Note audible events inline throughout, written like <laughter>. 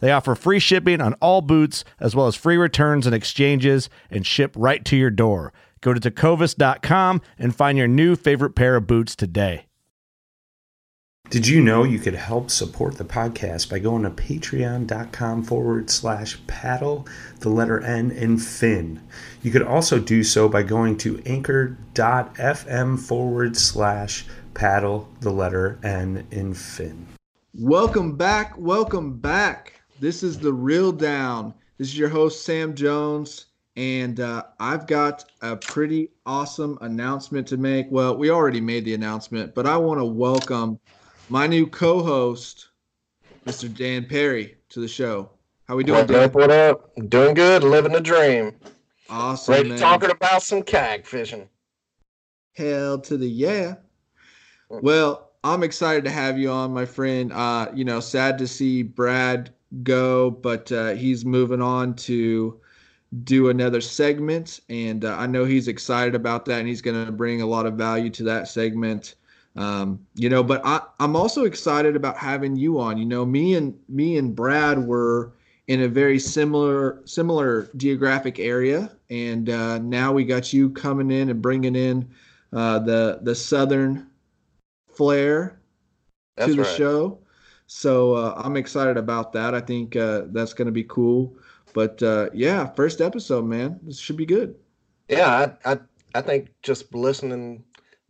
They offer free shipping on all boots, as well as free returns and exchanges, and ship right to your door. Go to tecovas.com and find your new favorite pair of boots today. Did you know you could help support the podcast by going to patreon.com forward slash paddle, the letter N, and fin? You could also do so by going to anchor.fm forward slash paddle, the letter N, in fin. Welcome back. Welcome back. This is the Real Down. This is your host, Sam Jones, and uh, I've got a pretty awesome announcement to make. Well, we already made the announcement, but I want to welcome my new co-host, Mr. Dan Perry, to the show. How are we doing, What Dan? up? What up? Doing good, living the dream. Awesome, Ready man. talking about some kayak fishing. Hell to the yeah. Well, I'm excited to have you on, my friend. Uh, you know, sad to see Brad go, but uh, he's moving on to do another segment, and uh, I know he's excited about that, and he's going to bring a lot of value to that segment. Um, you know, but I, I'm also excited about having you on. You know, me and me and Brad were in a very similar similar geographic area, and uh, now we got you coming in and bringing in uh, the the southern flair That's to the right. show. So uh, I'm excited about that. I think uh, that's going to be cool. But uh, yeah, first episode, man, this should be good. Yeah, I, I I think just listening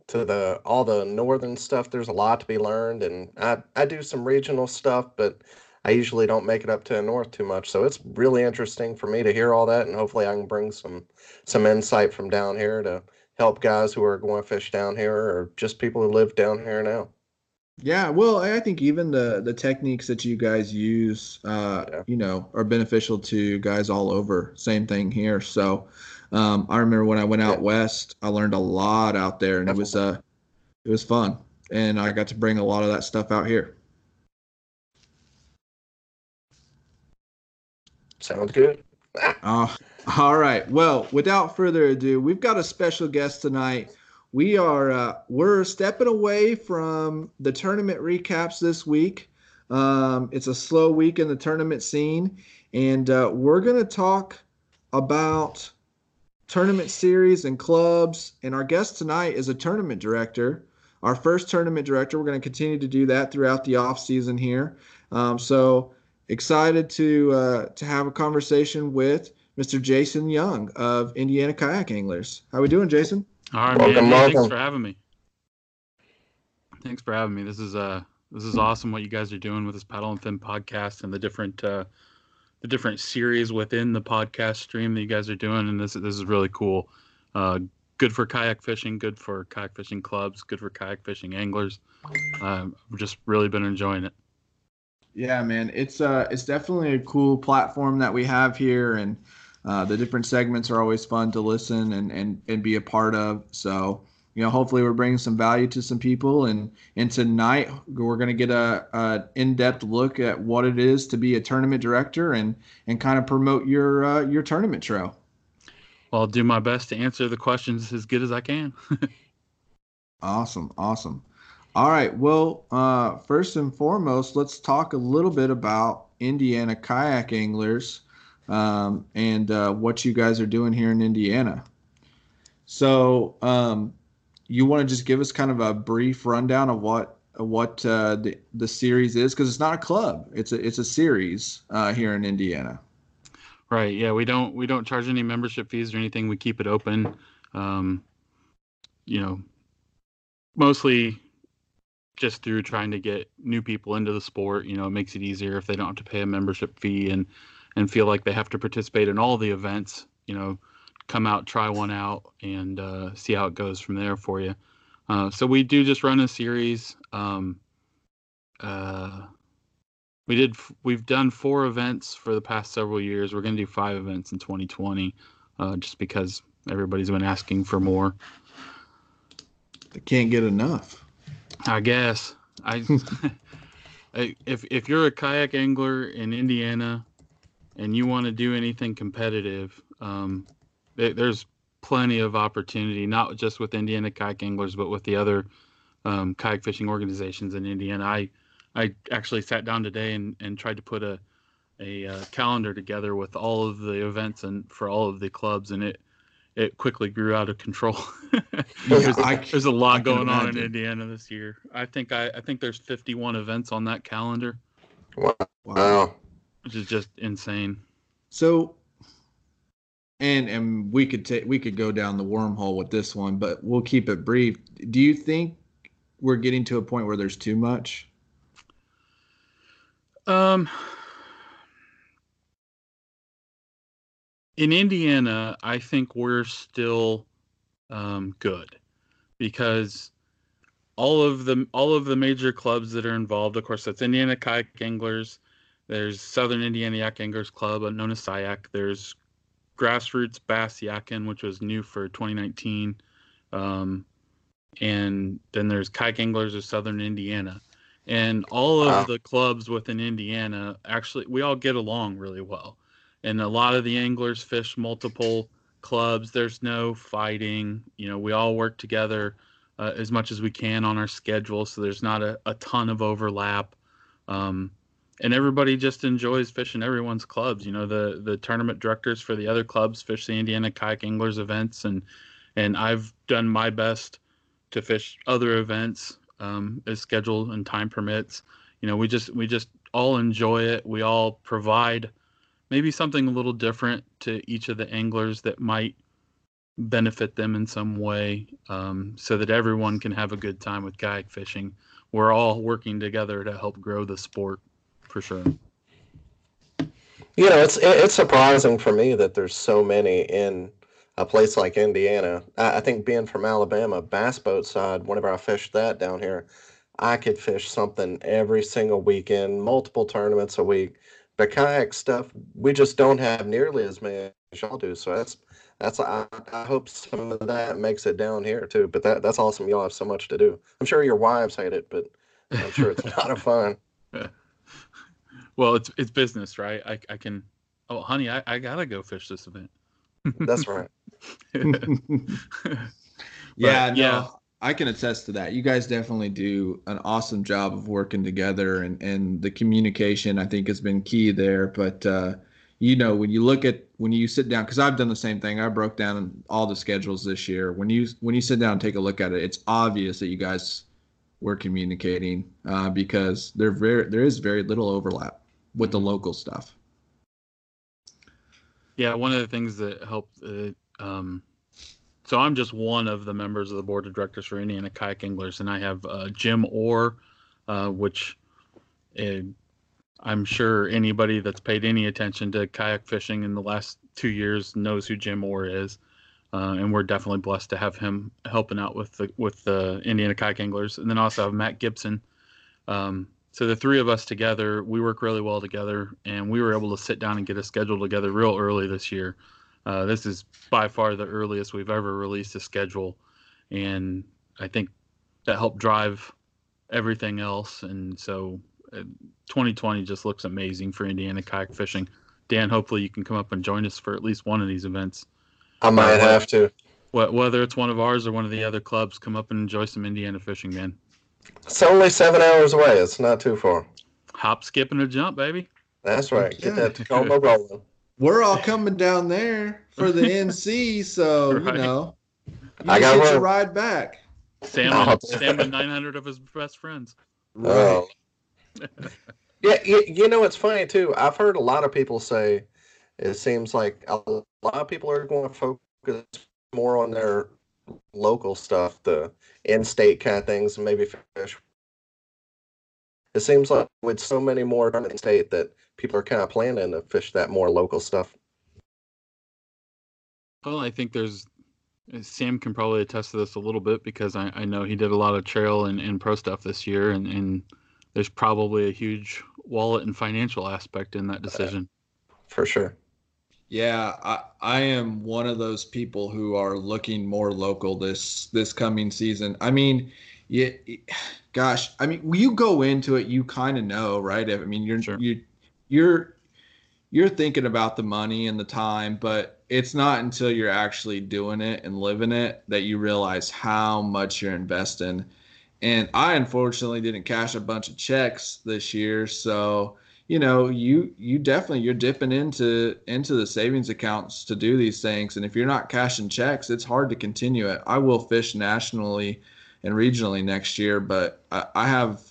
to the all the northern stuff, there's a lot to be learned, and I I do some regional stuff, but I usually don't make it up to the north too much. So it's really interesting for me to hear all that, and hopefully I can bring some some insight from down here to help guys who are going to fish down here or just people who live down here now. Yeah, well, I think even the the techniques that you guys use, uh, Yeah. you know, are beneficial to guys all over. Same thing here. So, um, I remember when I went out Yeah. west, I learned a lot out there, and it was uh, it was fun, and I got to bring a lot of that stuff out here. Sounds good. Uh, all right. Well, without further ado, we've got a special guest tonight. We are uh, we're stepping away from the tournament recaps this week. Um, it's a slow week in the tournament scene, and uh, we're gonna talk about tournament series and clubs. And our guest tonight is a tournament director, our first tournament director. We're gonna continue to do that throughout the off season here. Um, so excited to uh, to have a conversation with Mr. Jason Young of Indiana Kayak Anglers. How we doing, Jason? All right, Welcome, man. Welcome. Thanks for having me. Thanks for having me. This is uh this is awesome what you guys are doing with this paddle and fin podcast and the different uh the different series within the podcast stream that you guys are doing and this this is really cool. Uh good for kayak fishing, good for kayak fishing clubs, good for kayak fishing anglers. Um, I've just really been enjoying it. Yeah, man, it's uh it's definitely a cool platform that we have here, and uh, the different segments are always fun to listen and and and be a part of. So. You know, hopefully we're bringing some value to some people, and and tonight we're going to get a, a in-depth look at what it is to be a tournament director and and kind of promote your uh, your tournament trail. Well, I'll do my best to answer the questions as good as I can. <laughs> awesome, awesome. All right. Well, uh, first and foremost, let's talk a little bit about Indiana kayak anglers um, and uh, what you guys are doing here in Indiana. So, um, you want to just give us kind of a brief rundown of what what uh, the the series is because it's not a club; it's a it's a series uh, here in Indiana. Right. Yeah, we don't we don't charge any membership fees or anything. We keep it open. Um, you know, mostly just through trying to get new people into the sport. You know, it makes it easier if they don't have to pay a membership fee and and feel like they have to participate in all the events. You know, come out, try one out, and uh, see how it goes from there for you. Uh, so we do just run a series. Um, uh, we did. We've done four events for the past several years. We're going to do five events in 2020, uh, just because everybody's been asking for more. They can't get enough. I guess. I, <laughs> if if you're a kayak angler in Indiana, and you want to do anything competitive, um, there's plenty of opportunity, not just with Indiana kayak anglers, but with the other um, kayak fishing organizations in Indiana. I I actually sat down today and, and tried to put a a uh, calendar together with all of the events and for all of the clubs, and it it quickly grew out of control. <laughs> there's, I, there's, a lot going on in Indiana this year. I think I, I think there's 51 events on that calendar. Wow. Which is just insane. So and and we could take we could go down the wormhole with this one, but we'll keep it brief. Do you think we're getting to a point where there's too much? Um, in Indiana, I think we're still um, good because all of the all of the major clubs that are involved, of course, that's Indiana Kayak Anglers. There's Southern Indiana Yak Anglers Club, known as SIAC. There's grassroots bass yakin, which was new for 2019. Um, and then there's kayak anglers of Southern Indiana. And all of wow. the clubs within Indiana actually, we all get along really well. And a lot of the anglers fish multiple clubs. There's no fighting. You know, we all work together uh, as much as we can on our schedule. So there's not a, a ton of overlap. Um, and everybody just enjoys fishing everyone's clubs. You know, the the tournament directors for the other clubs fish the Indiana Kayak Anglers events, and and I've done my best to fish other events um, as schedule and time permits. You know, we just we just all enjoy it. We all provide maybe something a little different to each of the anglers that might benefit them in some way, um, so that everyone can have a good time with kayak fishing. We're all working together to help grow the sport for sure. You know, it's it's surprising for me that there's so many in a place like Indiana. I, I think being from Alabama, bass boat side, whenever I fished that down here, I could fish something every single weekend, multiple tournaments a week. But kayak stuff, we just don't have nearly as many as y'all do. So that's that's I, I hope some of that makes it down here too. But that that's awesome. Y'all have so much to do. I'm sure your wives hate it, but I'm sure it's <laughs> a lot of fun. <laughs> Well, it's it's business, right? I I can. Oh, honey, I, I gotta go fish this event. That's right. <laughs> <laughs> yeah, no, yeah. I can attest to that. You guys definitely do an awesome job of working together, and and the communication I think has been key there. But uh, you know, when you look at when you sit down, because I've done the same thing. I broke down all the schedules this year. When you when you sit down and take a look at it, it's obvious that you guys were communicating uh, because there very there is very little overlap with the local stuff. Yeah, one of the things that helped. Uh, um, so I'm just one of the members of the board of directors for Indiana Kayak Anglers, and I have uh, Jim Orr, uh, which uh, I'm sure anybody that's paid any attention to kayak fishing in the last two years knows who Jim Orr is. Uh, and we're definitely blessed to have him helping out with the with the Indiana kayak anglers, and then also have Matt Gibson, um, so the three of us together, we work really well together, and we were able to sit down and get a schedule together real early this year. Uh, this is by far the earliest we've ever released a schedule, and I think that helped drive everything else. And so, uh, 2020 just looks amazing for Indiana kayak fishing. Dan, hopefully you can come up and join us for at least one of these events. I might Uh, have to. Whether it's one of ours or one of the other clubs, come up and enjoy some Indiana fishing, man. It's only seven hours away. It's not too far. Hop, skip, and a jump, baby. That's right. Get that <laughs> Tacoma rolling. We're all coming down there for the <laughs> NC, so you know. You I just got get your ride back. Sam Oh. and, <laughs> Sam and 900 of his best friends. Oh. yeah, you, you know it's funny too. I've heard a lot of people say it seems like a lot of people are going to focus more on their local stuff, the in-state kind of things, maybe fish. It seems like with so many more in state that people are kind of planning to fish that more local stuff. Well, I think there's uh, Sam can probably attest to this a little bit because I, I know he did a lot of trail and, and pro stuff this year, and, and there's probably a huge wallet and financial aspect in that decision. For sure. Yeah, I, I am one of those people who are looking more local this this coming season. I mean, yeah, gosh, I mean, when you go into it, you kind of know, right? I mean, you're Sure. you you're you're thinking about the money and the time, but it's not until you're actually doing it and living it that you realize how much you're investing. And I unfortunately didn't cash a bunch of checks this year, so you know you you definitely you're dipping into into the savings accounts to do these things. And if you're not cashing checks it's hard to continue it. I will fish nationally and regionally next year but i, I have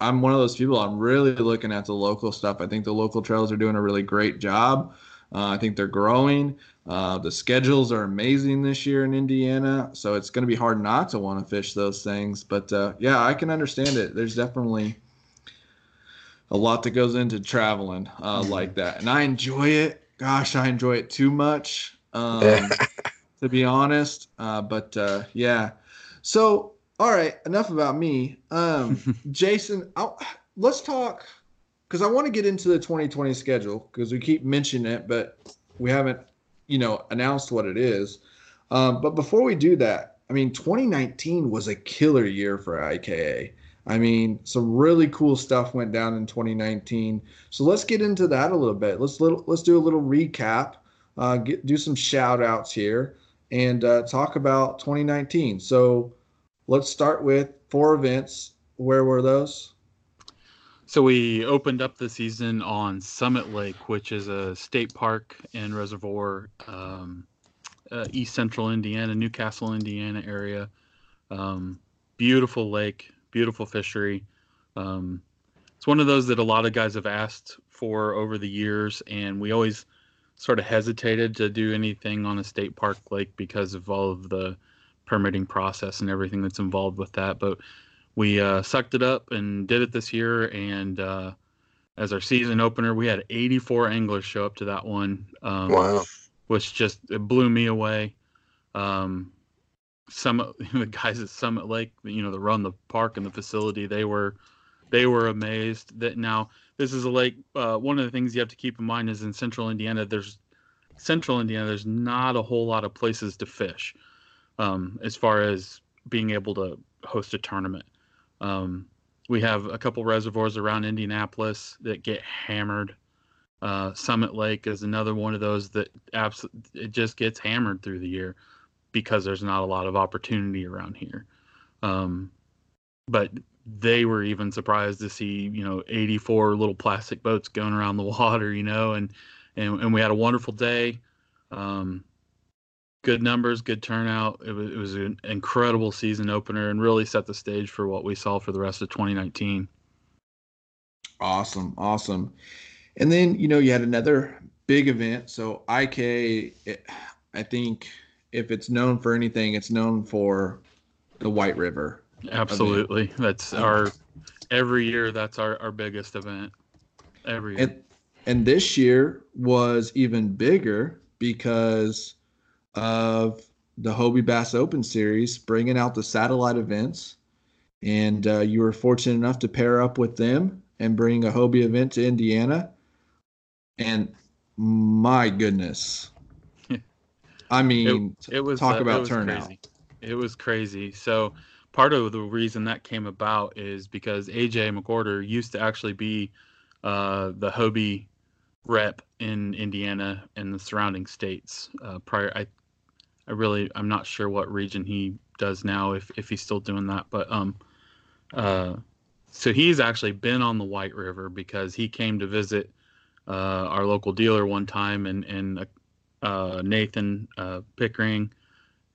i'm one of those people i'm really looking at the local stuff. I think the local trails are doing a really great job. Uh, i think they're growing. Uh, the schedules are amazing this year in indiana so it's going to be hard not to want to fish those things. But uh, yeah i can understand it. There's definitely a lot that goes into traveling uh, like that, and I enjoy it. Gosh, I enjoy it too much, um, <laughs> to be honest. Uh, but uh, yeah, so all right, enough about me. Um, <laughs> Jason, I'll, let's talk because I want to get into the 2020 schedule because we keep mentioning it, but we haven't, you know, announced what it is. Um, but before we do that, I mean, 2019 was a killer year for IKA. I mean, some really cool stuff went down in 2019. So let's get into that a little bit. Let's little, let's do a little recap, uh, get, do some shout outs here, and uh, talk about 2019. So let's start with four events. Where were those? So we opened up the season on Summit Lake, which is a state park and reservoir, um, uh, east central Indiana, New Castle, Indiana area. Um, beautiful lake, beautiful fishery. Um, it's one of those that a lot of guys have asked for over the years, and we always sort of hesitated to do anything on a state park lake because of all of the permitting process and everything that's involved with that. But we uh, sucked it up and did it this year. And uh, as our season opener, we had 84 anglers show up to that one, um, Wow. which just it blew me away. Um, Summit, <laughs> the guys at Summit Lake, you know, that run the park and the facility, they were they were amazed that now this is a lake. Uh, one of the things you have to keep in mind is in central Indiana, there's central Indiana, there's not a whole lot of places to fish um, as far as being able to host a tournament. Um, we have a couple reservoirs around Indianapolis that get hammered. Uh, Summit Lake is another one of those that absolutely it just gets hammered through the year because there's not a lot of opportunity around here. Um, but they were even surprised to see you know 84 little plastic boats going around the <laughs> water, you know, and and, and we had a wonderful day. Um, good numbers, good turnout. It was it was an incredible season opener and really set the stage for what we saw for the rest of 2019. Awesome, awesome. And then you know you had another big event. So IK, it, I think if it's known for anything, it's known for the White River. Absolutely, that's our every year. That's our our biggest event. Every year. And and this year was even bigger because of the Hobie Bass Open Series bringing out the satellite events, and uh, you were fortunate enough to pair up with them and bring a Hobie event to Indiana. And my goodness, I mean, it was talk uh, about it was turnout. Crazy. It was crazy. So part of the reason that came about is because AJ McWhorter used to actually be uh, the Hobie rep in Indiana and the surrounding states. Uh, prior, I I really I'm not sure what region he does now if if he's still doing that, but um, uh, so he's actually been on the White River because he came to visit uh, our local dealer one time, and and uh, Nathan uh, Pickering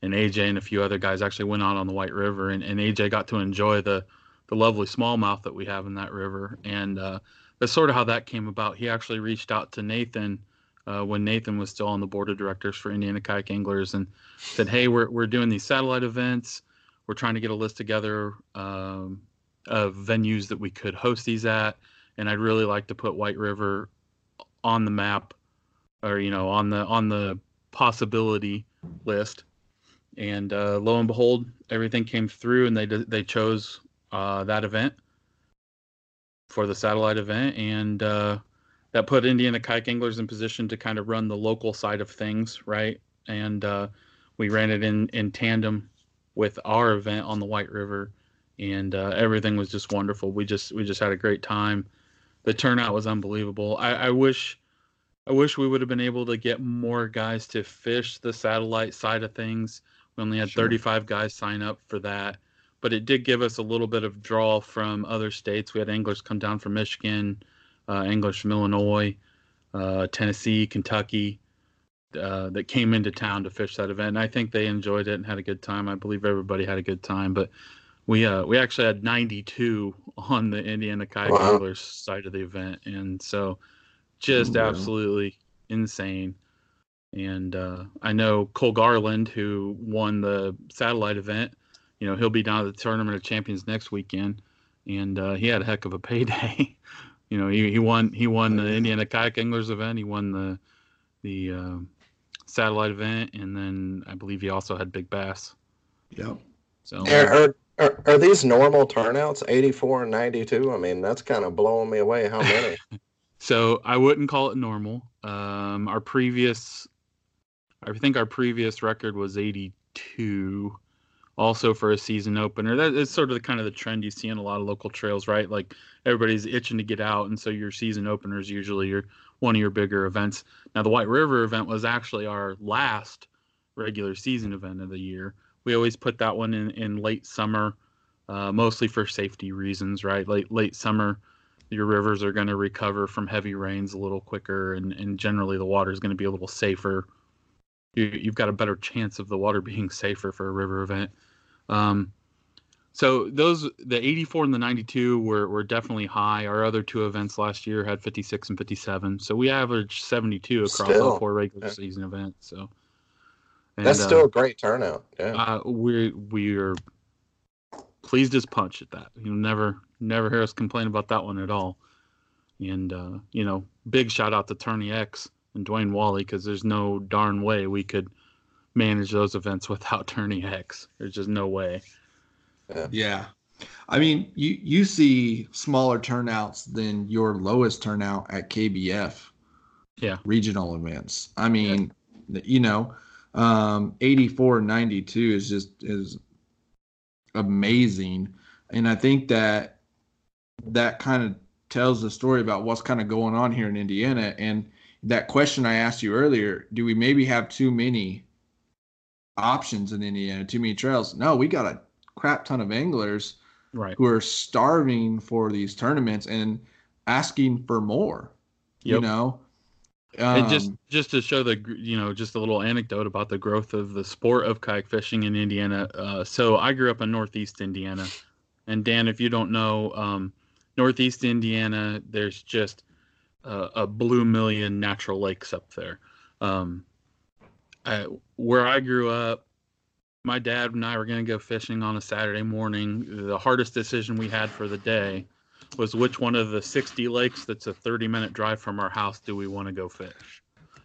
and AJ and a few other guys actually went out on the White River, and, and AJ got to enjoy the the lovely smallmouth that we have in that river, and uh, that's sort of how that came about. He actually reached out to Nathan. Uh, when Nathan was still on the board of directors for Indiana Kayak Anglers, and said, "Hey, we're we're doing these satellite events. We're trying to get a list together um, of venues that we could host these at, and I'd really like to put White River on the map, or you know, on the on the possibility list." And uh, lo and behold, everything came through, and they they chose uh, that event for the satellite event, and uh, that put Indiana kayak anglers in position to kind of run the local side of things, right? And uh, we ran it in in tandem with our event on the White River, and uh, everything was just wonderful. We just we just had a great time. The turnout was unbelievable. I, I wish. I wish we would have been able to get more guys to fish the satellite side of things. We only had sure. 35 guys sign up for that but it did give us a little bit of draw from other states. We had anglers come down from Michigan, uh, anglers from Illinois, uh, Tennessee, Kentucky, uh, that came into town to fish that event. And I think they enjoyed it and had a good time. I believe everybody had a good time. But we uh, we actually had 92 on the Indiana Kayak wow. Anglers side of the event, and so just absolutely insane. And uh, I know Cole Garland, who won the satellite event you know he'll be down at the tournament of champions next weekend, and uh, he had a heck of a payday. <laughs> you know, he, he won he won the Indiana Kayak Anglers event. He won the the uh, satellite event, and then I believe he also had Big Bass. Yep. So are, are, are these normal turnouts? Eighty four and ninety two. I mean, that's kind of blowing me away. How many? <laughs> so I wouldn't call it normal. Um, our previous, I think our previous record was eighty two also for a season opener. That is sort of the kind of the trend you see in a lot of local trails, right? Like everybody's itching to get out, and so your season opener is usually your one of your bigger events. Now the White River event was actually our last regular season event of the year. We always put that one in in late summer, uh, mostly for safety reasons, right? Late late summer. Your rivers are going to recover from heavy rains a little quicker, and, and generally the water is going to be a little safer you, you've got a better chance of the water <laughs> being safer for a river event. Um, so those the 84 and the 92 were, were definitely high. Our other two events last year had 56 and 57. So we averaged 72 across still, all four regular yeah. season events. So and, that's still uh, a great turnout. Yeah, uh, we we are pleased as punch at that. You'll never never hear us complain about that one at all. And uh, you know, big shout out to Tourney X and Dwayne Wally because there's no darn way we could manage those events <laughs> without Tourney X. There's just no way. Yeah. yeah. I mean, you you see smaller turnouts than your lowest turnout at KBF. Yeah. Regional events. I mean, yeah. you know, um 84 92 is just is amazing. And I think that that kind of tells the story about what's kind of going on here in Indiana and that question I asked you earlier, do we maybe have too many options in Indiana, too many trails. No, we got a crap ton of anglers right. who are starving for these tournaments and asking for more. Yep. You know, um, and just just to show the you know just a little anecdote about the growth of the sport of kayak fishing in Indiana. Uh, so I grew up in Northeast Indiana, and Dan, if you don't know, um, Northeast Indiana, there's just a, blue million natural lakes up there. Um, I, where I grew up, my dad and I were going to go fishing on a Saturday morning. The hardest decision we had for the day was which one of the 60 lakes that's a 30 minute drive from our house do we want to go fish?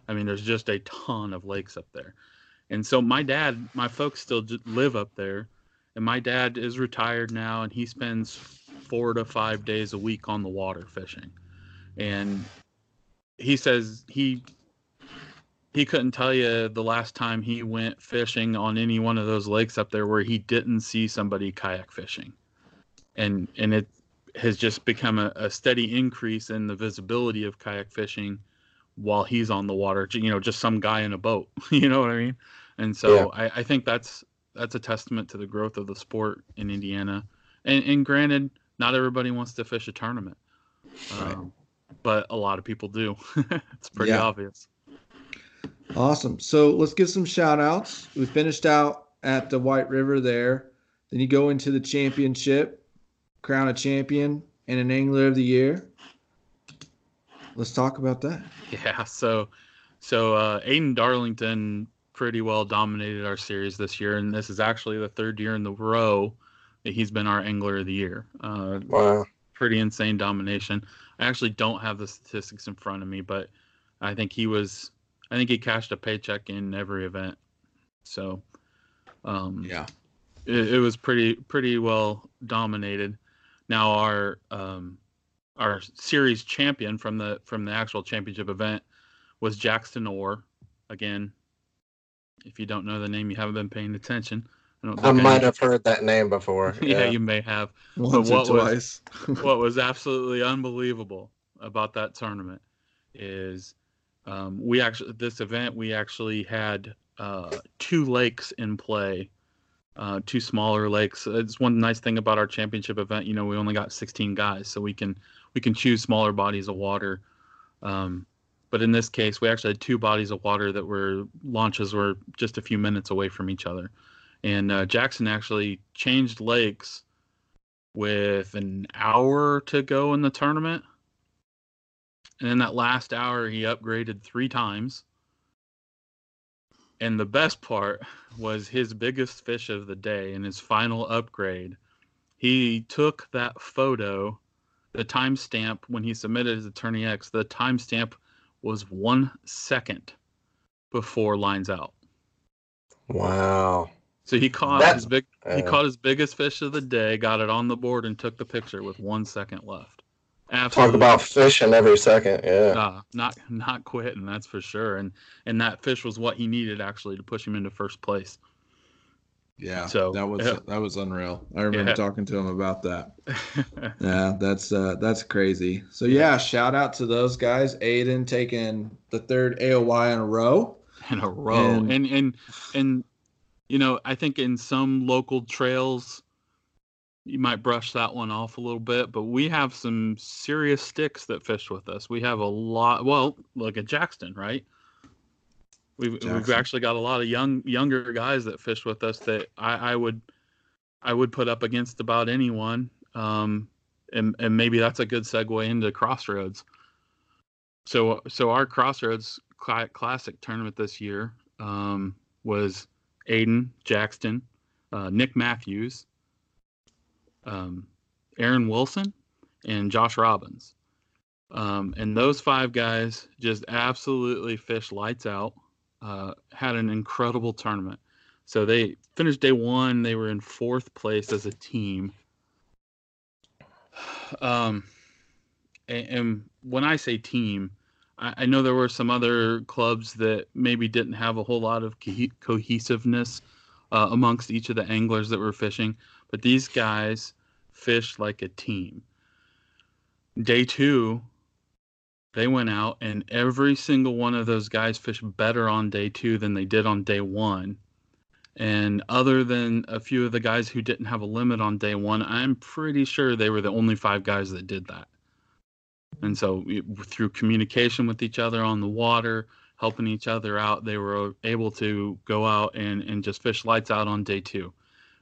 I mean, there's just a ton of lakes up there. And so my dad, my folks still live up there. And my dad is retired now and he spends four to five days a week on the water fishing. And he says he he couldn't tell you the last time he went fishing on any one of those lakes up there where he didn't see somebody kayak fishing and and it has just become a, a steady increase in the visibility of kayak fishing while he's on the water you know just some guy in a boat <laughs> you know what i mean And so Yeah. I, I think that's that's a testament to the growth of the sport in Indiana. And, and granted, not everybody wants to fish a tournament, Right. um, but a lot of people do. <laughs> it's pretty Yeah. obvious. Awesome. So let's give some shout outs. We finished out at the White River there. Then you go into the championship, crown a champion and an angler of the year. Let's talk about that. Yeah, so so uh, Aiden Darlington pretty well dominated our series this year, and this is actually the third year in the row he's been our angler of the year. Uh, Wow. pretty insane domination. I actually don't have the statistics in front of me, but I think he was I think he cashed a paycheck in every event. So um Yeah. it, it was pretty pretty well dominated. Now our um, our series champion from the from the actual championship event was Jackson Orr. Again, if you don't know the name, you haven't been paying attention. I don't I think might have heard that name before. <laughs> yeah, Yeah. you may have. Once what or was- <laughs> what was absolutely unbelievable about that tournament is um, we actually this event we actually had uh, two lakes in play uh, two smaller lakes it's one nice thing about our championship event you know we only got 16 guys so we can we can choose smaller bodies of water um, but in this case we actually had two bodies of water that were launches were just a few minutes away from each other and uh, jackson actually changed lakes with an hour to go in the tournament. And in that last hour, he upgraded three times. And the best part was his biggest fish of the day and his final upgrade. He took that photo, the timestamp when he submitted his Attorney X, the timestamp was one second before lines out. Wow. So he caught That- his big he caught his biggest fish of the day, got it on the board, and took the picture with one second left. Talk about fishing every second. Yeah. uh, not not quitting, that's for sure. And and that fish was what he needed actually to push him into first place. Yeah. So, that was yeah. that was unreal. I remember Yeah. talking to him about that. <laughs> Yeah, that's uh that's crazy. So yeah, shout out to those guys. Aiden taking the third AOY in a row. in a row. And- And, and and you know, I think in some local trails you might brush that one off a little bit, but we have some serious sticks that fish with us. We have a lot well, look at Jackson, right? We've we've actually got a lot of young younger guys that fish with us that I, I would I would put up against about anyone. Um and, and maybe that's a good segue into Crossroads. So so our Crossroads cla- Classic tournament this year um, was Aiden Jackson, uh, Nick Matthews, um, Aaron Wilson, and Josh Robbins. Um, and those five guys just absolutely fished lights out. Uh, had an incredible tournament. So they finished day one. They were in fourth place as a team. <sighs> Um, and, and when I say team, I, know there were some other clubs that maybe didn't have a whole lot of co- cohesiveness uh, amongst each of the anglers that were fishing, but these guys fished like a team. Day two, they went out, and every single one of those guys fished better on day two than they did on day one. And other than a few of the guys who didn't have a limit on day one, I'm pretty sure they were the only five guys that did that. And so, through communication with each other on the water, helping each other out, they were able to go out and, and just fish lights out on day two.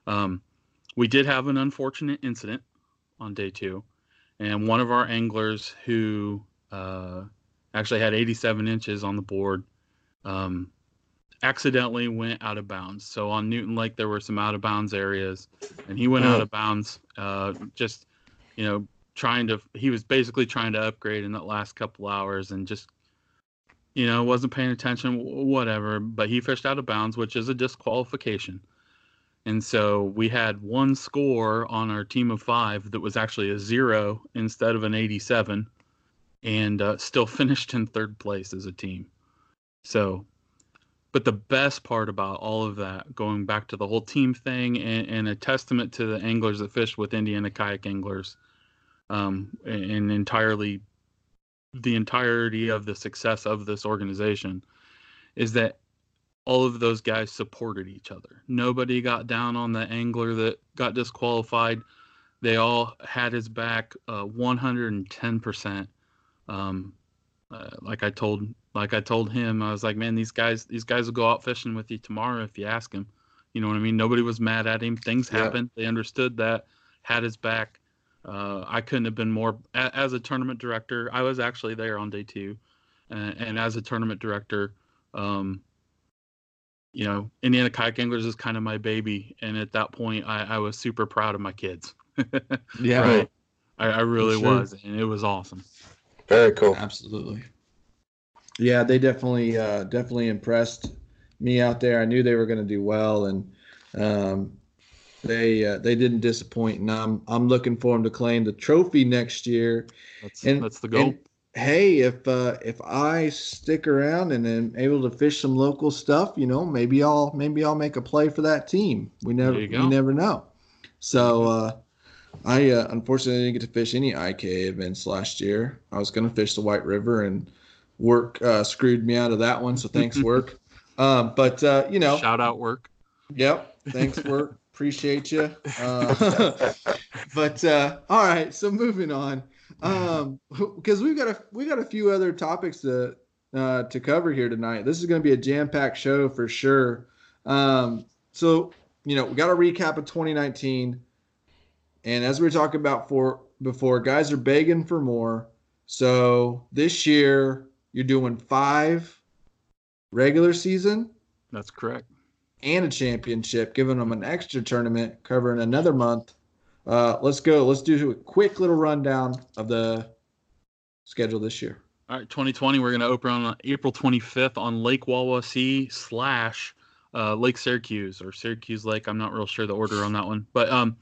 Um, we did have an unfortunate incident on day two, and one of our anglers who uh, actually had 87 inches on the board um, accidentally went out of bounds. So on Newton Lake, there were some out of bounds areas, and he went out Oh. of bounds. Uh, just you know, trying to. He was basically trying to upgrade in that last couple hours, and just you know wasn't paying attention. Whatever, but he fished out of bounds, which is a disqualification. And so we had one score on our team of five that was actually a zero instead of an 87, and uh, still <laughs> finished in third place as a team. So but the best part about all of that, going back to the whole team thing and, and a testament to the anglers that fish with Indiana kayak anglers, um, and entirely the entirety of the success of this organization, is that all of those guys supported each other. Nobody got down on the angler that got disqualified. They all had his back uh, 110%. Um, uh, like I told, like I told him, I was like, man, these guys, these guys will go out fishing with you tomorrow if you ask them. You know what I mean? Nobody was mad at him. Things Yeah. happened. They understood that, had his back. Uh, I couldn't have been more. A, as a tournament director, I was actually there on day two, and, and as a tournament director, um, you know, Indiana Kayak Anglers is kind of my baby, and at that point, I, I was super proud of my kids. <laughs> Yeah, Right. I, I really sure. was, and it was awesome. Very cool. absolutely. Yeah, they definitely uh, definitely impressed me out there. I knew they were going to do well, and um, they uh, they didn't disappoint. And I'm I'm looking for them to claim the trophy next year. That's And- that's the goal. And, hey, if uh, if I stick around and am able to fish some local stuff, you know, maybe I'll maybe I'll make a play for that team. We never There you go. you never know. So uh, I uh, unfortunately didn't get to fish any IK events last year. I was going to fish the White River, and work uh, screwed me out of that one. So thanks, <laughs> work. Um, but uh, you know, Shout out work. Yep. Thanks, work. Appreciate you. <laughs> Uh, <laughs> but uh, all right. So moving on, um, because we've got a we got a few other topics to uh, to cover here tonight. This is going to be a jam packed show for sure. Um, so you know we got a recap of 2019, and as we were talking about for before, guys are begging for more. So this year you're doing five regular season That's correct. And a championship, giving them an extra tournament covering another month. Uh, let's go. Let's do a quick little rundown of the schedule this year. All right, 2020, we're going to open on April 25th on Lake Wawasee slash uh, Lake Syracuse or Syracuse Lake. I'm not real sure the order on that one. But um,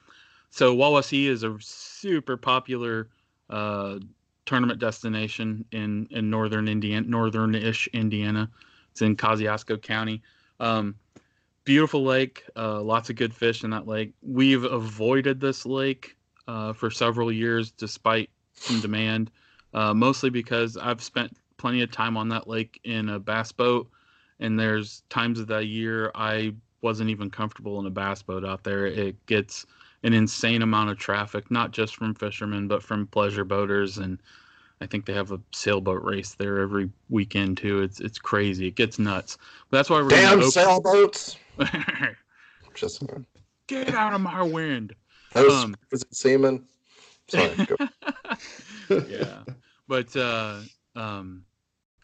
so Wawasee is a super popular uh, tournament destination in, in northern Indiana, northern-ish Indiana. It's in Kosciusko County. Um, beautiful lake, uh, lots of good fish in that lake. We've avoided this lake uh, for several years despite some demand uh, mostly because I've spent plenty of time on that lake in a bass boat, and there's times of the year I wasn't even comfortable in a bass boat out there. It gets an insane amount of traffic, not just from fishermen, but from pleasure boaters, and I think they have a sailboat race there every weekend too. It's it's crazy. It gets nuts. But that's why we're Damn gonna sailboats. Just Get out of my wind. those Um, is it seamen. Sorry. Go. <laughs> yeah but uh um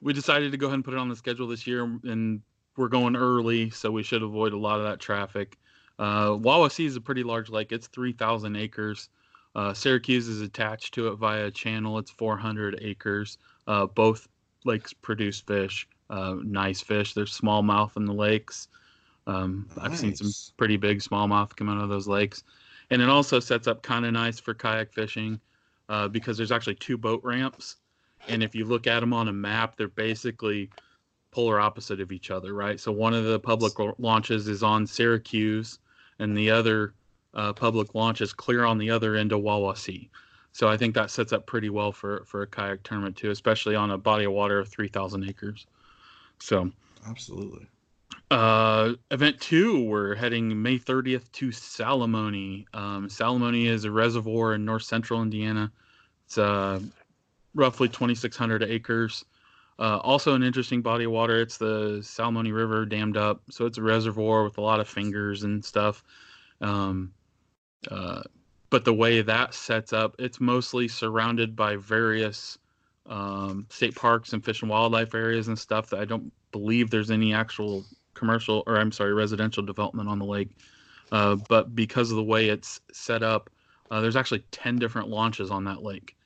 we decided to go ahead and put it on the schedule this year and we're going early so we should avoid a lot of that traffic uh wawasee is a pretty large lake it's 3000 acres uh syracuse is attached to it via a channel it's 400 acres uh both lakes produce fish uh nice fish there's smallmouth in the lakes um i've seen some pretty big smallmouth come out of those lakes and it also sets up kind of nice for kayak fishing uh, because there's actually two boat ramps, and if you look at them on a map, they're basically polar opposite of each other, right? So one of the public launches is on Syracuse, and the other uh, public launch is clear on the other end of Wawasee. So I think that sets up pretty well for for a kayak tournament too, especially on a body of water of 3,000 acres. So Absolutely. Uh, event two, we're heading May 30th to Salamonie. Um, is a reservoir in north central Indiana. It's uh, roughly 2,600 acres. Uh, also, an interesting body of water. It's the Salamonie River dammed up, so it's a reservoir with a lot of fingers and stuff. Um, uh, but the way that sets up, it's mostly surrounded by various um, state parks and fish and wildlife areas and stuff that I don't believe there's any actual commercial or I'm sorry, residential development on the lake. Uh, but because of the way it's set up, uh, there's actually 10 different launches on that lake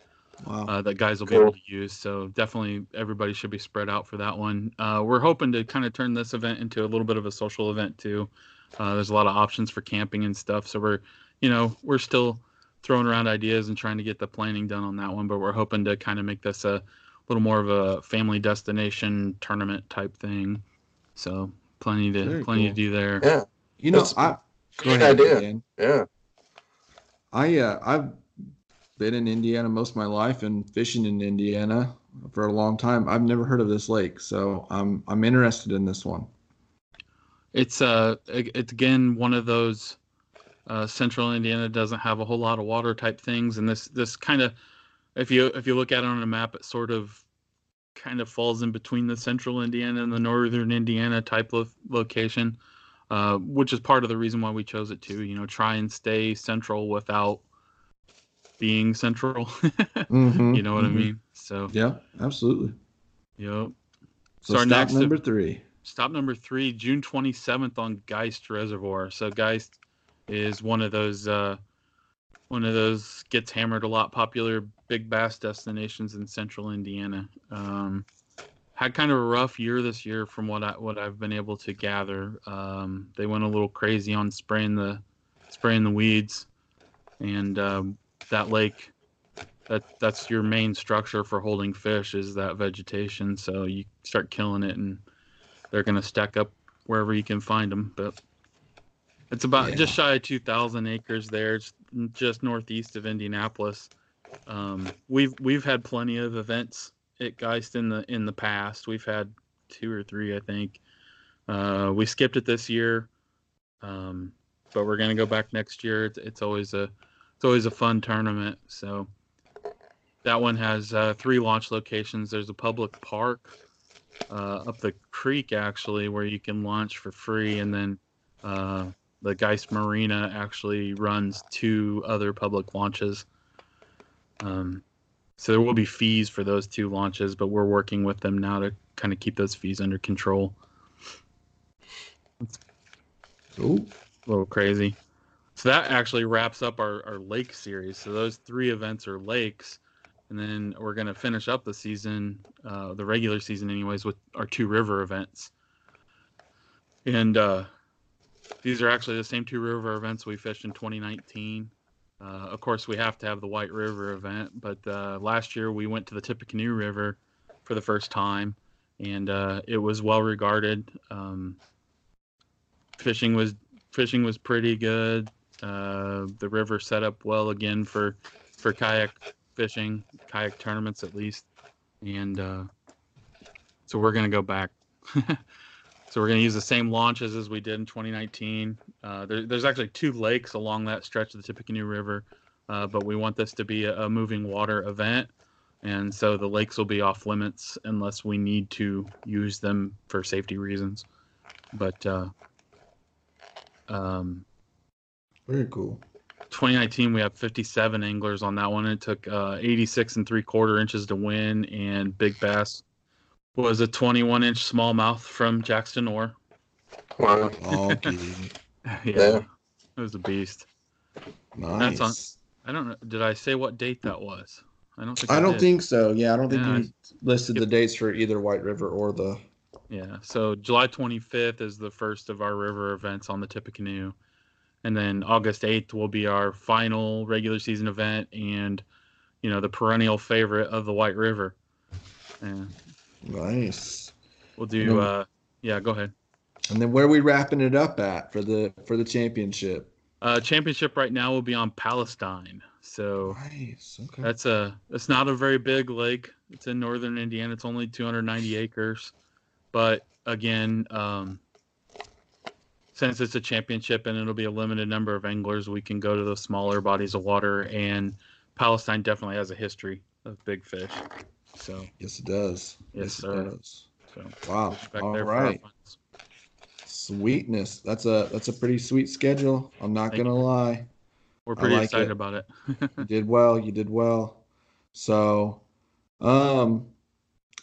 Wow. uh, that guys will be able to use. So definitely everybody should be spread out for that one. Uh, we're hoping to kind of turn this event into a little bit of a social event too. Uh, there's a lot of options for camping and stuff. So we're, you know, we're still throwing around ideas and trying to get the planning done on that one. But we're hoping to kind of make this a little more of a family destination tournament type thing. So plenty to Very plenty cool. to do there. Yeah. you know, that's I go Great ahead, idea. Dan. Yeah. I uh, I've been in Indiana most of my life and fishing in Indiana for a long time. I've never heard of this lake, so I'm I'm interested in this one. It's uh, it's again one of those. Uh, Central Indiana doesn't have a whole lot of water type things, and this this kind of, if you if you look at it on a map, it sort of kind of falls in between the Central Indiana and the Northern Indiana type of location, uh, which is part of the reason why we chose it too. You know, try and stay central without being central. <laughs> mm-hmm, you know what mm-hmm. I mean? So yeah, absolutely. Yep. So, so stop number three. Stop number three, June 27th on Geist Reservoir. So Geist is one of those uh, one of those gets hammered a lot popular big bass destinations in central Indiana. Um, had kind of a rough year this year from what I what I've been able to gather. Um, they went a little crazy on spraying the spraying the weeds, and um, that lake that that's your main structure for holding fish is that vegetation. So you start killing it, and they're gonna stack up wherever you can find them. But it's about yeah. just shy of 2,000 acres there, it's just northeast of Indianapolis. Um, we've we've had plenty of events at Geist in the in the past. We've had two or three, I think. Uh, we skipped it this year, um, but we're gonna go back next year. It's, it's always a it's always a fun tournament. So that one has uh, three launch locations. There's a public park uh, up the creek actually where you can launch for free, and then uh, the Geist Marina actually runs two other public launches. Um, so there will be fees for those two launches, but we're working with them now to kind of keep those fees under control. Ooh. A little crazy. So that actually wraps up our, our lake series. So those three events are lakes. And then we're going to finish up the season, uh, the regular season, anyways, with our two river events. And uh, these are actually the same two river events we fished in 2019. Uh, of course, we have to have the White River event, but uh, last year we went to the Tippecanoe River for the first time, and uh, it was well regarded. Um, fishing was fishing was pretty good. Uh, the river set up well again for for kayak fishing, kayak tournaments at least, and uh, so we're gonna go back. <laughs> So we're going to use the same launches as we did in 2019. Uh, there, there's actually two lakes along that stretch of the Tippecanoe River, uh, but we want this to be a, a, moving water event, and so the lakes will be off limits unless we need to use them for safety reasons. But uh, um, very cool. 2019, we have 57 anglers on that one. It took uh, 86 and three quarter inches to win, and Big Bass was a 21 inch smallmouth from Jackson Ore. Wow. Okay. <laughs> yeah, yeah. It was a beast. Nice. On, I don't know. Did I say what date that was? I don't think. I, I don't did. think so. Yeah, I don't think Yeah. you listed the dates for either White River or the. Yeah. So July 25th is the first of our river events on the Tippecanoe. And then August 8th will be our final regular season event and, you know, the perennial favorite of the White River. And Nice. we'll do, know- uh, yeah, go ahead. And then where are we wrapping it up at for the for the championship? Uh, championship right now will be on Palestine. So Nice. Okay. that's a, it's not a very big lake. It's in northern Indiana. It's only 290 acres. But again, um, since it's a championship and it'll be a limited number of anglers, we can go to the smaller bodies of water. And Palestine definitely has a history of big fish. So, yes, it does. Yes, it sir. does. so Wow. All there for our right. Sweetness. That's a that's a pretty sweet schedule. I'm not Thank gonna you. lie. We're pretty like excited it. about it. You <laughs> did well. You did well. So, um,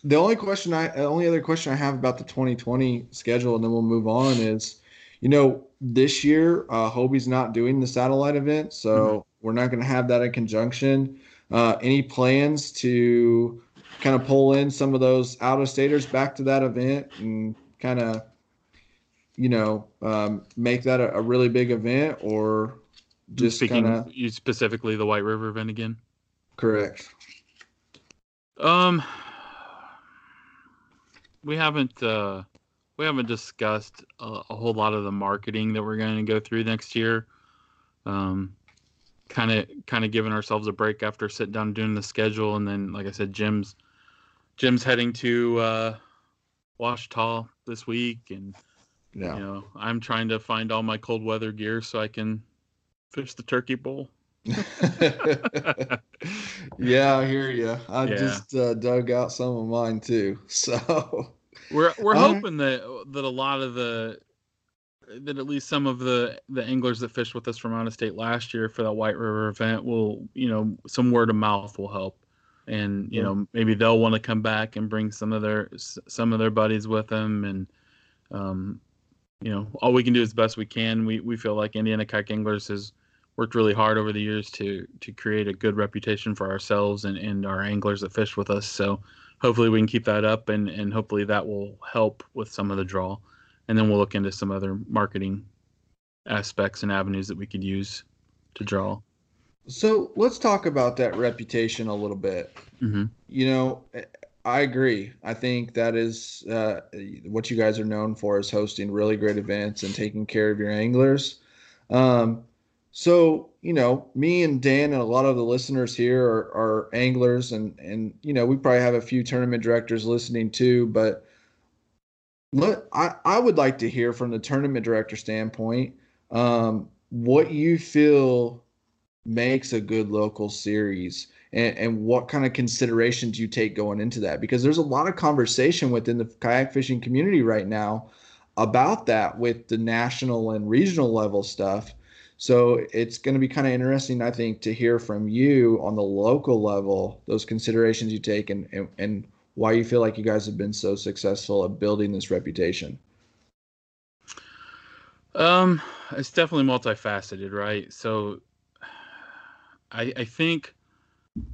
the only question I, the only other question I have about the 2020 schedule, and then we'll move on, is, you know, this year uh, Hobie's not doing the satellite event, so Mm-hmm. we're not going to have that in conjunction. Uh, any plans to kind of pull in some of those out of staters back to that event and kind of, you know, um, make that a, a really big event, or just Speaking kind of you specifically the White River event again. correct? Um, we haven't uh, we haven't discussed a, a whole lot of the marketing that we're going to go through next year. Um, kind of kind of giving ourselves a break after sitting down doing the schedule, and then like I said, Jim's Jim's heading to uh, Ouachita this week, and Yeah. You know, I'm trying to find all my cold weather gear so I can fish the turkey bowl. <laughs> yeah, I hear you. I Yeah. just uh, dug out some of mine too. <laughs> So We're we're All right. hoping that that a lot of the that at least some of the the anglers that fished with us from out of state last year for that White River event will you know some word of mouth will help, and you Yeah. know maybe they'll want to come back and bring some of their some of their buddies with them, and um, you know all we can do is the best we can. We we feel like Indiana Kayak Anglers has worked really hard over the years to to create a good reputation for ourselves and and our anglers that fish with us. So hopefully we can keep that up and and hopefully that will help with some of the draw and then we'll look into some other marketing aspects and avenues that we could use to draw so let's talk about that reputation a little bit. hmm You know, I agree. I think that is uh, what you guys are known for is hosting really great events and taking care of your anglers. Um, so you know, me and Dan and a lot of the listeners here are, are anglers, and and you know, we probably have a few tournament directors listening too. But let I I would like to hear from the tournament director standpoint um, what you feel makes a good local series and, and what kind of considerations you take going into that? Because there's a lot of conversation within the kayak fishing community right now about that with the national and regional level stuff. So it's going to be kind of interesting i think to hear from you on the local level those considerations you take and, and, and why you feel like you guys have been so successful at building this reputation. Um it's definitely multifaceted right? So i i think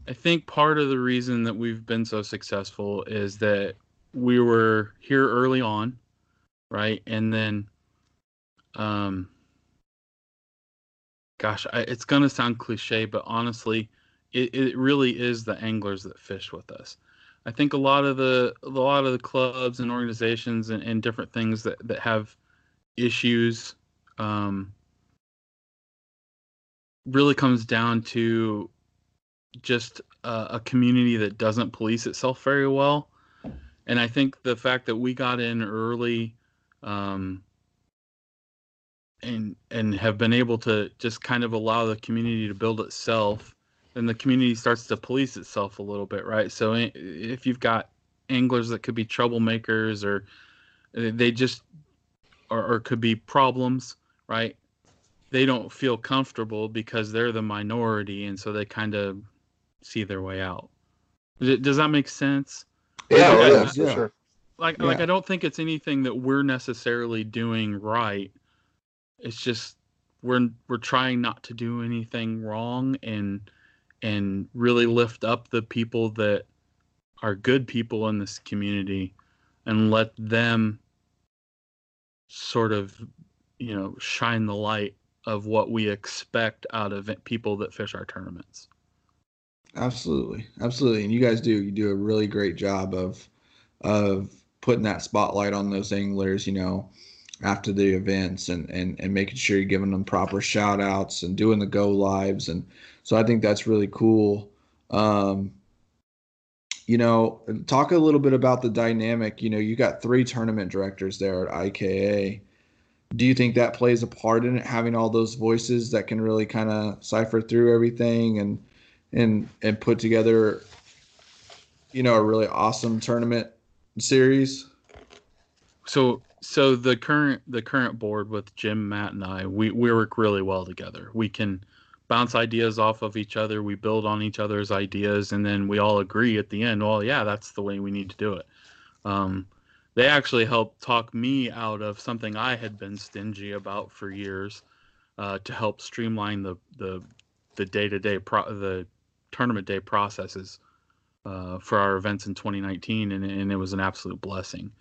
i think part of the reason that we've been so successful is that we were here early on right? And then um gosh I, it's to sound cliche but honestly it, it really is the anglers that fish with us. I think a lot of the a lot of the clubs and organizations and, and different things that that have issues um really comes down to just a, a community that doesn't police itself very well. And i think the fact that we got in early um and and have been able to just kind of allow the community to build itself then the community starts to police itself a little bit right? So if you've got anglers that could be troublemakers or they just or, or could be problems right they don't feel comfortable because they're the minority and so they kind of see their way out does, that make sense Yeah, oh, Yeah, yeah, yeah. sure. like like I don't think it's anything that we're necessarily doing right. It's just we're we're trying not to do anything wrong and and really lift up the people that are good people in this community and let them sort of you know shine the light of what we expect out of people that fish our tournaments. Absolutely, absolutely, and you guys do you do a really great job of of putting that spotlight on those anglers. You know, after the events and and and making sure you're giving them proper shout outs and doing the go lives, and so I think that's really cool. Um, you know, talk a little bit about the dynamic. You know, you got three tournament directors there at IKA. Do you think that plays a part in it, having all those voices that can really kind of cipher through everything and and and put together you know a really awesome tournament series So so the current the current board with Jim, Matt, and I, we we work really well together. We can bounce ideas off of each other. We build on each other's ideas, and then we all agree at the end. Well, yeah, that's the way we need to do it. Um, they actually helped talk me out of something I had been stingy about for years, uh, to help streamline the the the day to day pro the tournament day processes uh, for our events in 2019, and, and it was an absolute blessing.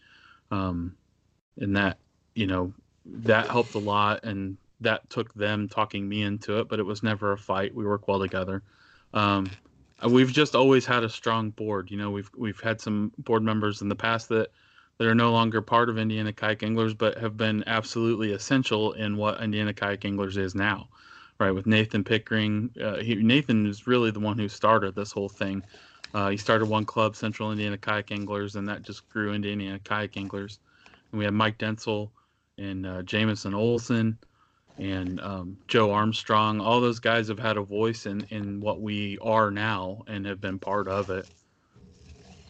Um, and that you know that helped a lot, and that took them talking me into it. But it was never a fight. We work well together. Um, we've just always had a strong board. You know, we've we've had some board members in the past that that are no longer part of Indiana Kayak Anglers, but have been absolutely essential in what Indiana Kayak Anglers is now. Right with Nathan Pickering, uh, he, Nathan is really the one who started this whole thing. Uh, he started one club, Central Indiana Kayak Anglers, and that just grew into Indiana Kayak Anglers. And we had Mike Densel and uh, Jamison Olson and um, Joe Armstrong. All those guys have had a voice in, in what we are now and have been part of it.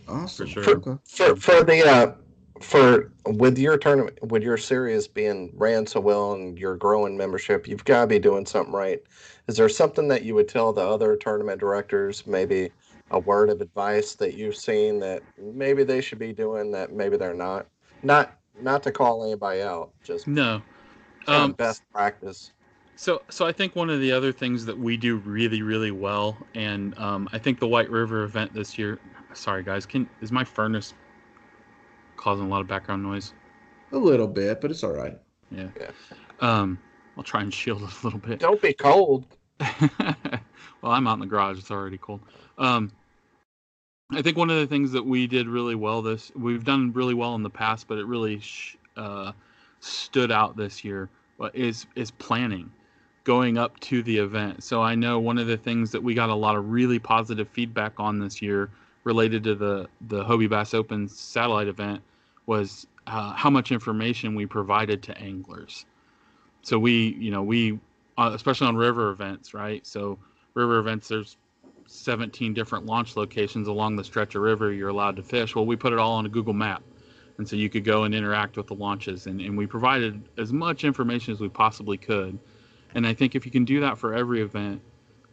Awesome. For sure. Okay. For for the uh, for with your tournament with your series being ran so well and your growing membership, you've got to be doing something right. Is there something that you would tell the other tournament directors? Maybe a word of advice that you've seen that maybe they should be doing that maybe they're not. Not not to call anybody out, just No. Um, best practice. So, so I think one of the other things that we do really, really well, and um, I think the White River event this year. Sorry, guys, can is my furnace causing a lot of background noise? A little bit, but it's all right. Yeah. Yeah. Um, I'll try and shield it <laughs> a little bit. Don't be cold. <laughs> well, I'm out in the garage. It's already cold. Um, I think one of the things that we did really well this we've done really well in the past, but it really sh- uh, stood out this year uh, is is planning going up to the event. So I know one of the things that we got a lot of really positive feedback on this year related to the the Hobie Bass Open satellite event was uh, how much information we provided to anglers. So we, you know, we uh, especially on river events, right? So river events, there's 17 different launch locations along the stretch of river you're allowed to fish. Well, we put it all on a Google map. And so you could go and interact with the launches. And, and we provided as much information as we possibly could. And I think if you can do that for every event,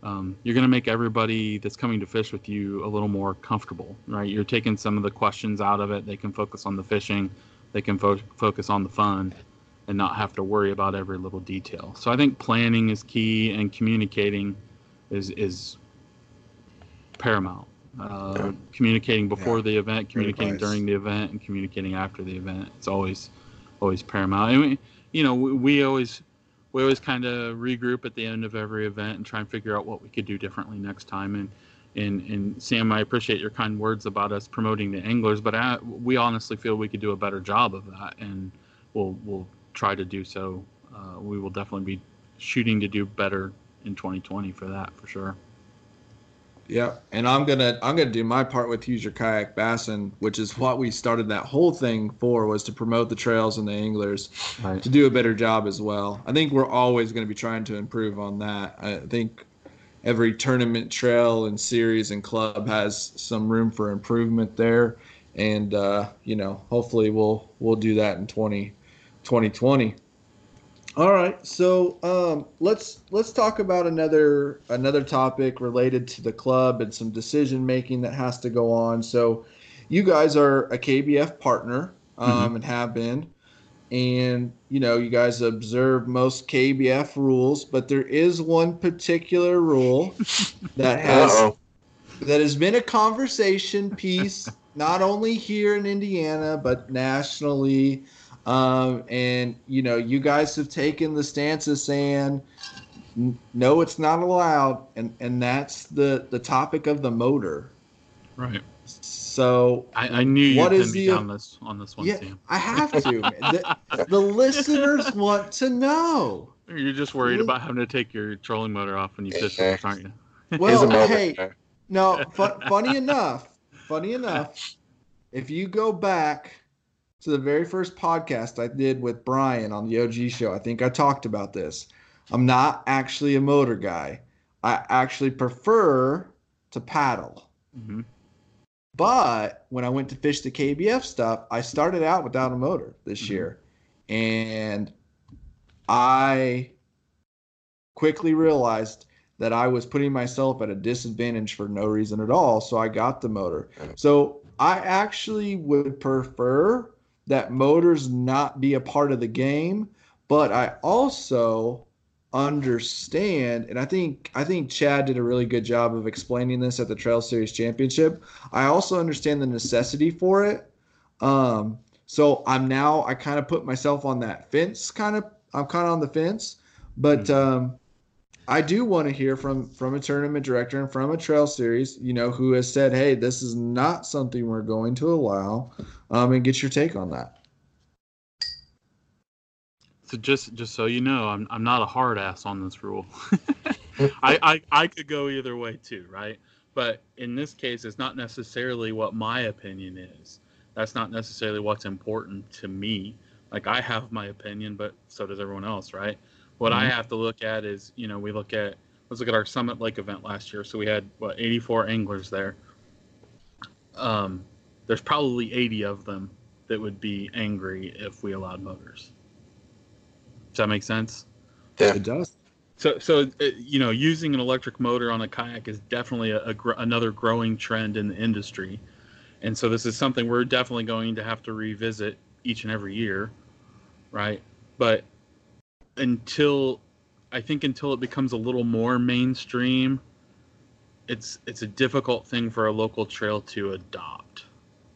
um, you're going to make everybody that's coming to fish with you a little more comfortable, right? You're taking some of the questions out of it. They can focus on the fishing, they can fo- focus on the fun, and not have to worry about every little detail. So I think planning is key, and communicating is is paramount. Uh, communicating before Yeah. the event, communicating during the event, and communicating after the event. It's always always paramount. And we, you know, we, we always we always kind of regroup at the end of every event and try and figure out what we could do differently next time. And and and Sam, I appreciate your kind words about us promoting the anglers, but I, we honestly feel we could do a better job of that, and we'll we'll try to do so. Uh, we will definitely be shooting to do better in 2020 for that for sure. Yep. And I'm gonna I'm gonna do my part with Use Your Kayak Bassin, which is what we started that whole thing for, was to promote the trails and the anglers Right. to do a better job as well. I think we're always going to be trying to improve on that. I think every tournament, trail, and series and club has some room for improvement there, and uh, you know, hopefully we'll we'll do that in 20, 2020. All right, so um, let's let's talk about another another topic related to the club and some decision making that has to go on. So, you guys are a KBF partner um, and have been, and you know you guys observe most KBF rules, but there is one particular rule <laughs> that has Uh-oh. that has been a conversation piece not only here in Indiana but nationally. Um, and you know, you guys have taken the stance of saying, no, it's not allowed, and and that's the the topic of the motor. Right. So I, I knew you'd What is the- down this on this one, yeah, Sam. I have to. <laughs> the, the listeners want to know. You're just worried about having to take your trolling motor off when you fish fish, aren't you? <laughs> Well, motor <laughs> hey. No, fu- funny enough, funny enough, if you go back to the very first podcast I did with Brian on the OG show, I think I talked about this. I'm not actually a motor guy. I actually prefer to paddle. hmm But when I went to fish the KBF stuff, I started out without a motor this Mhm. year. And I quickly realized that I was putting myself at a disadvantage for no reason at all. So I got the motor. So I actually would prefer that motors not be a part of the game, but I also understand and I think I think Chad did a really good job of explaining this at the Trail Series Championship. I also understand the necessity for it. Um so I'm now I kind of put myself on that fence kind of I'm kind of on the fence, but um I do want to hear from from a tournament director and from a trail series, you know, who has said, "Hey, this is not something we're going to allow," um, and get your take on that. So just just so you know, I'm I'm not a hard ass on this rule. <laughs> I, I I could go either way too, right? But in this case, it's not necessarily what my opinion is. That's not necessarily what's important to me. Like I have my opinion, but so does everyone else, right? What I have to look at is, you know, we look at let's look at our Summit Lake event last year. So we had what 84 anglers there. Um, there's probably 80 of them that would be angry if we allowed motors. Does that make sense? Yeah, It does. So, so uh, you know, using an electric motor on a kayak is definitely a, a gr- another growing trend in the industry, and so this is something we're definitely going to have to revisit each and every year, right? But until I think until it becomes a little more mainstream, it's it's a difficult thing for a local trail to adopt,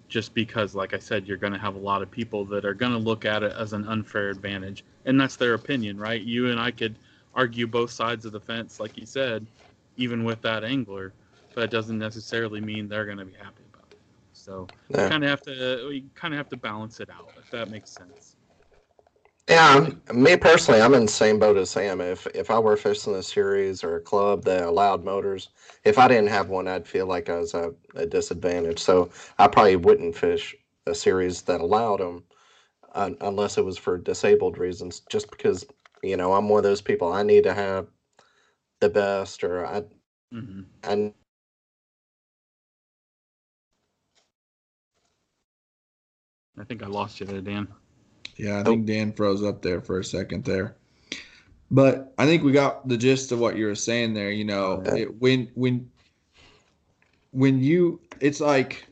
just because, like I said, you're going to have a lot of people that are going to look at it as an unfair advantage, and that's their opinion, right? You and I could argue both sides of the fence, like you said, even with that angler, but it doesn't necessarily mean they're going to be happy about it. So we kind of have to we kind of have to balance it out, if that makes sense. Yeah, I'm, me personally, I'm in the same boat as Sam. If if I were fishing a series or a club that allowed motors, if I didn't have one, I'd feel like I was at a disadvantage. So I probably wouldn't fish a series that allowed them, un unless it was for disabled reasons. Just because you know I'm one of those people. I need to have the best, or I hmm I I think I lost you there, Dan. Yeah, I think Dan froze up there for a second there. But I think we got the gist of what you were saying there. You know, Yeah. it, when when when you, it's like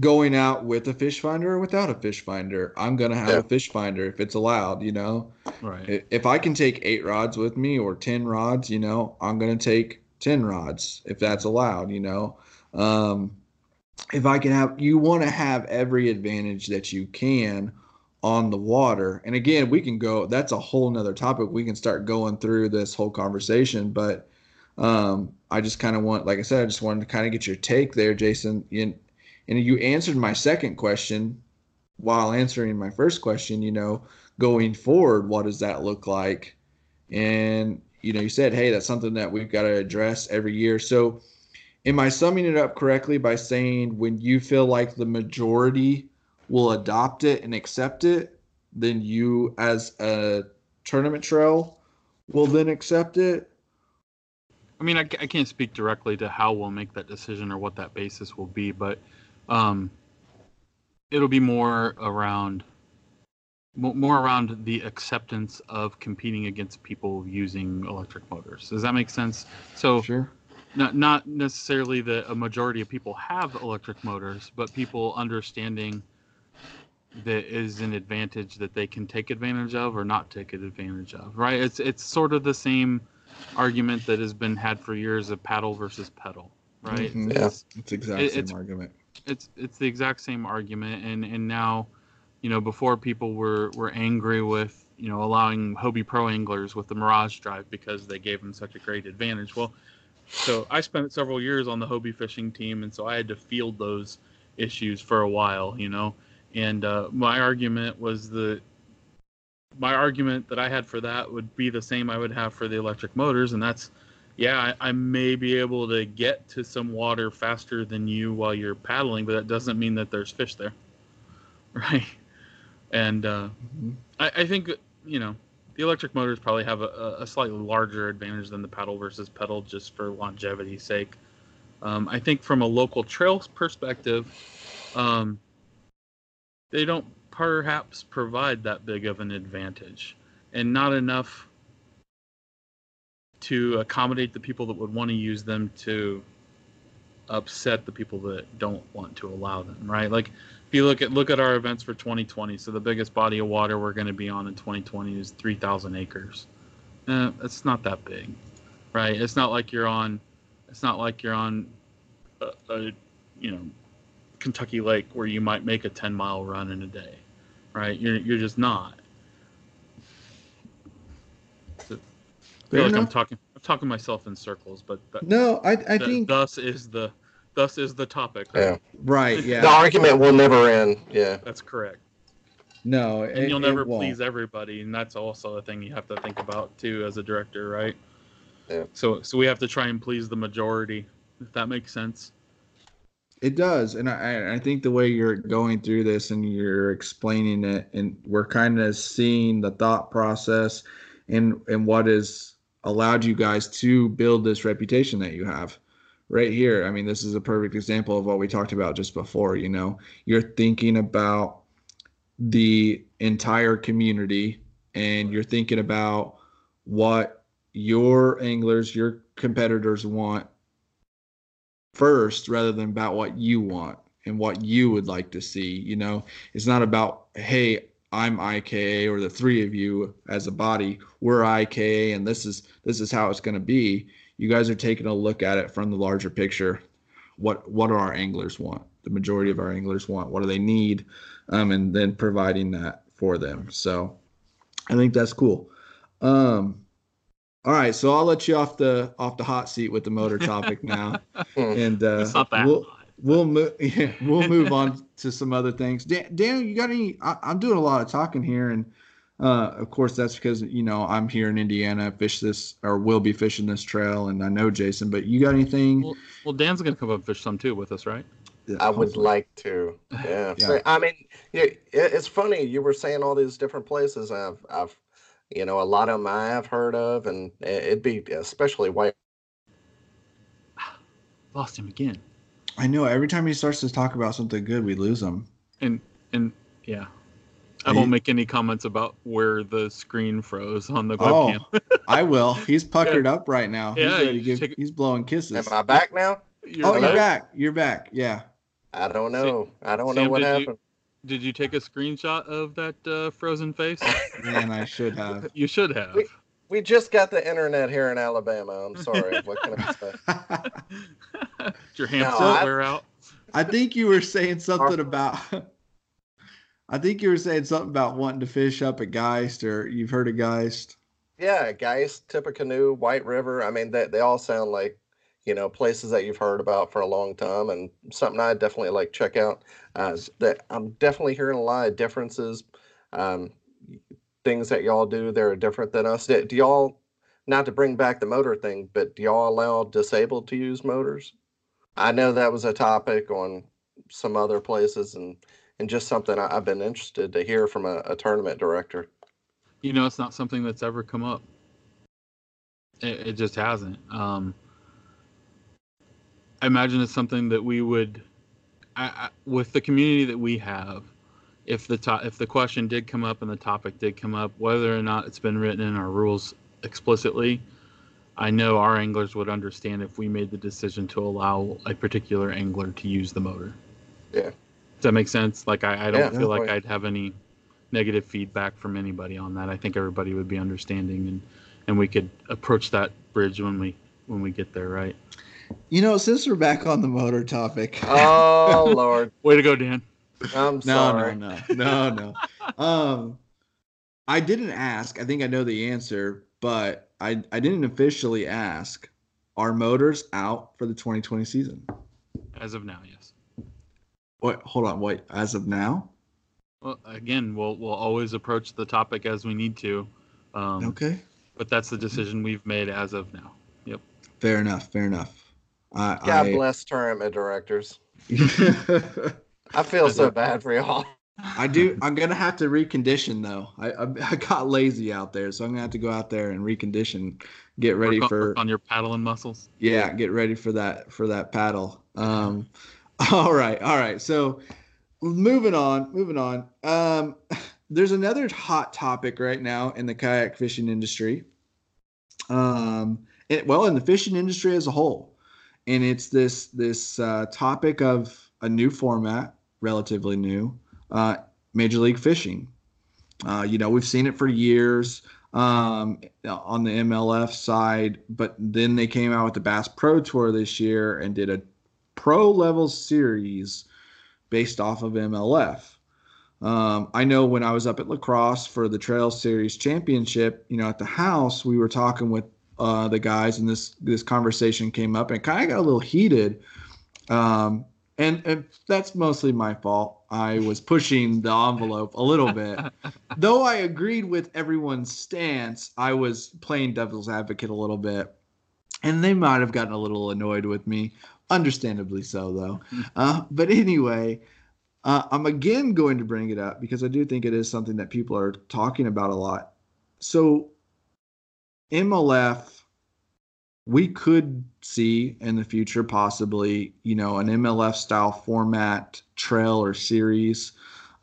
going out with a fish finder or without a fish finder. I'm gonna have Yeah. a fish finder if it's allowed. You know, Right. If I can take eight rods with me or ten rods, you know, I'm gonna take ten rods if that's allowed. You know, um, if I can have, you want to have every advantage that you can on the water. And again, we can go. That's a whole nother topic. We can start going through this whole conversation, but um, I just kind of want, like I said, I just wanted to kind of get your take there, Jason. You, and you answered my second question while answering my first question. You know, going forward, what does that look like? And you know, you said, hey, that's something that we've got to address every year. So, am I summing it up correctly by saying when you feel like the majority will adopt it and accept it, then you, as a tournament trail, will then accept it? I mean, I, I can't speak directly to how we'll make that decision or what that basis will be, but um, it'll be more around more around the acceptance of competing against people using electric motors. Does that make sense? So Sure. Not not necessarily that a majority of people have electric motors, but people understanding that is an advantage that they can take advantage of or not take advantage of. Right? It's it's sort of the same argument that has been had for years of paddle versus pedal. Right? Mhm. Yeah. It's, It's the exact It- same it's- argument. it's it's the exact same argument and and now you know before people were were angry with you know allowing hobie pro anglers with the mirage drive because they gave them such a great advantage well so i spent several years on the hobie fishing team and so i had to field those issues for a while you know and uh, my argument was the my argument that i had for that would be the same i would have for the electric motors and that's yeah, I, I may be able to get to some water faster than you while you're paddling, but that doesn't mean that there's fish there, <laughs> right? And uh, Mhm. I, I think you know the electric motors probably have a, a slightly larger advantage than the paddle versus pedal, just for longevity's sake. Um, I think from a local trail perspective, um, they don't perhaps provide that big of an advantage, and not enough to accommodate the people that would want to use them to upset the people that don't want to allow them right? Like if you look at look at our events for 2020 so the biggest body of water we're going to be on in 2020 is 3000 acres. Eh, it's not that big right? It's not like you're on it's not like you're on a, a you know kentucky lake where you might make a 10 mile run in a day right? You're, you're just not. I Fair feel like enough. I'm talking myself in circles, but that, No, I, I th- think thus is the thus is the topic. Right? Yeah. right. <laughs> The argument will never end. Yeah. That's correct. No, And it- you'll never won't. please everybody, and that's also a thing you have to think about too as a director, right? Yeah. So so we have to try and please the majority, if that makes sense. It does, and I, I think the way you're going through this and you're explaining it, and we're kind of seeing the thought process, and and what has allowed you guys to build this reputation that you have, right here. I mean, this is a perfect example of what we talked about just before. You know, you're thinking about the entire community, and you're thinking about what your anglers, your competitors want first rather than about what you want and what you would like to see. You know, it's not about, hey, I'm IKA or the three of you as a body, we're IKA and this is this is how it's going to be. You guys are taking a look at it from the larger picture. What what do our anglers want? The majority of our anglers want. What do they need? Um, and then providing that for them. So I think that's cool. Um, all right, so I'll let you off the off the hot seat with the motor topic now, <laughs> and uh, It's not that we'll hot. we'll move <laughs> yeah, we'll move on to some other things. Dan, Daniel, you got any? I, I'm doing a lot of talking here, and uh, of course that's because you know I'm here in Indiana, fish this or will be fishing this trail, and I know Jason. But you got anything? Well, well, Dan's gonna come up and fish some too with us, right? I would Hopefully. like to. Yeah. Yeah. So, I mean, yeah, it, it's funny. You were saying all these different places. I've, I've, you know, a lot of them I have heard of, and it'd be especially white. <sighs> Lost him again. I know every time he starts to talk about something good, we lose him. And and yeah, I Are won't make any comments about where the screen froze on the Oh. <laughs> I will. He's puckered up right now. Yeah, he's ready to give. take- He's blowing kisses. Am I back now? You're Oh, right. you're back. You're back. Yeah. I don't know. I don't Sam, know what did you- happened. Did you take a screenshot of that uh, frozen face? Man, I should have. <laughs> you should have. We- We just got the internet here in Alabama. I'm sorry. what can I say? <laughs> Did your hamster No, I- wear out? I think you were saying something about. <laughs> I think you were saying something about wanting to fish up at Geist, or you've heard of Geist. Yeah, Geist, Tippecanoe, White River. I mean, they, they all sound like, you know, places that you've heard about for a long time and something I definitely like check out. Uh, that I'm definitely hearing a lot of differences. Um, things that y'all do that are different than us. Do, do y'all, not to bring back the motor thing, but do y'all allow disabled to use motors? I know that was a topic on some other places and, and just something I, I've been interested to hear from a, a tournament director. You know, it's not something that's ever come up. It, it just hasn't. Um, I imagine it's something that we would, I, I, with the community that we have, if the to, if the question did come up and the topic did come up, whether or not it's been written in our rules explicitly, I know our anglers would understand if we made the decision to allow a particular angler to use the motor. Yeah. Does that make sense? Like I, I don't Yeah. feel like Definitely. I'd have any negative feedback from anybody on that. I think everybody would be understanding and and we could approach that bridge when we when we get there, right? You know, since we're back on the motor topic. <laughs> Oh, Lord. <laughs> Way to go, Dan. I'm no, sorry. no, no, no, no. <laughs> Um, I didn't ask. I think I know the answer, but I I didn't officially ask. Are motors out for the 2020 season? As of now, yes. What? Hold on. Wait. As of now? Well, again, we'll we'll always approach the topic as we need to, um, Okay. but that's the decision we've made as of now. Yep. Fair enough. Fair enough. I, God I, bless tournament directors. <laughs> I feel so bad for y'all. I do. I'm gonna have to recondition though. I, I <laughs> I got lazy out there, so I'm gonna have to go out there and recondition, get ready on, for on your paddling muscles. yeah, get ready for that for that paddle. Um, <laughs> all right, all right. So moving on, moving on. Um, <laughs> there's another hot topic right now in the kayak fishing industry. Um, it, well, in the fishing industry as a whole, and it's this this uh, topic of a new format, relatively new, uh, Major League Fishing. Uh, you know, we've seen it for years um, on the MLF side, but then they came out with the Bass Pro Tour this year and did a pro level series based off of MLF. Um, I know when I was up at La Crosse for the Trail Series Championship, you know, at the house, we were talking with uh, the guys, and this this conversation came up, and kind of got a little heated. Um, and, and that's mostly my fault. I was pushing the envelope a little bit. <laughs> Though I agreed with everyone's stance, I was playing devil's advocate a little bit. And they might have gotten a little annoyed with me. understandably so, though. <laughs> Uh, but anyway, uh, I'm again going to bring it up because I do think it is something that people are talking about a lot. So, MLF, we could see in the future possibly, you know, an MLF style format trail or series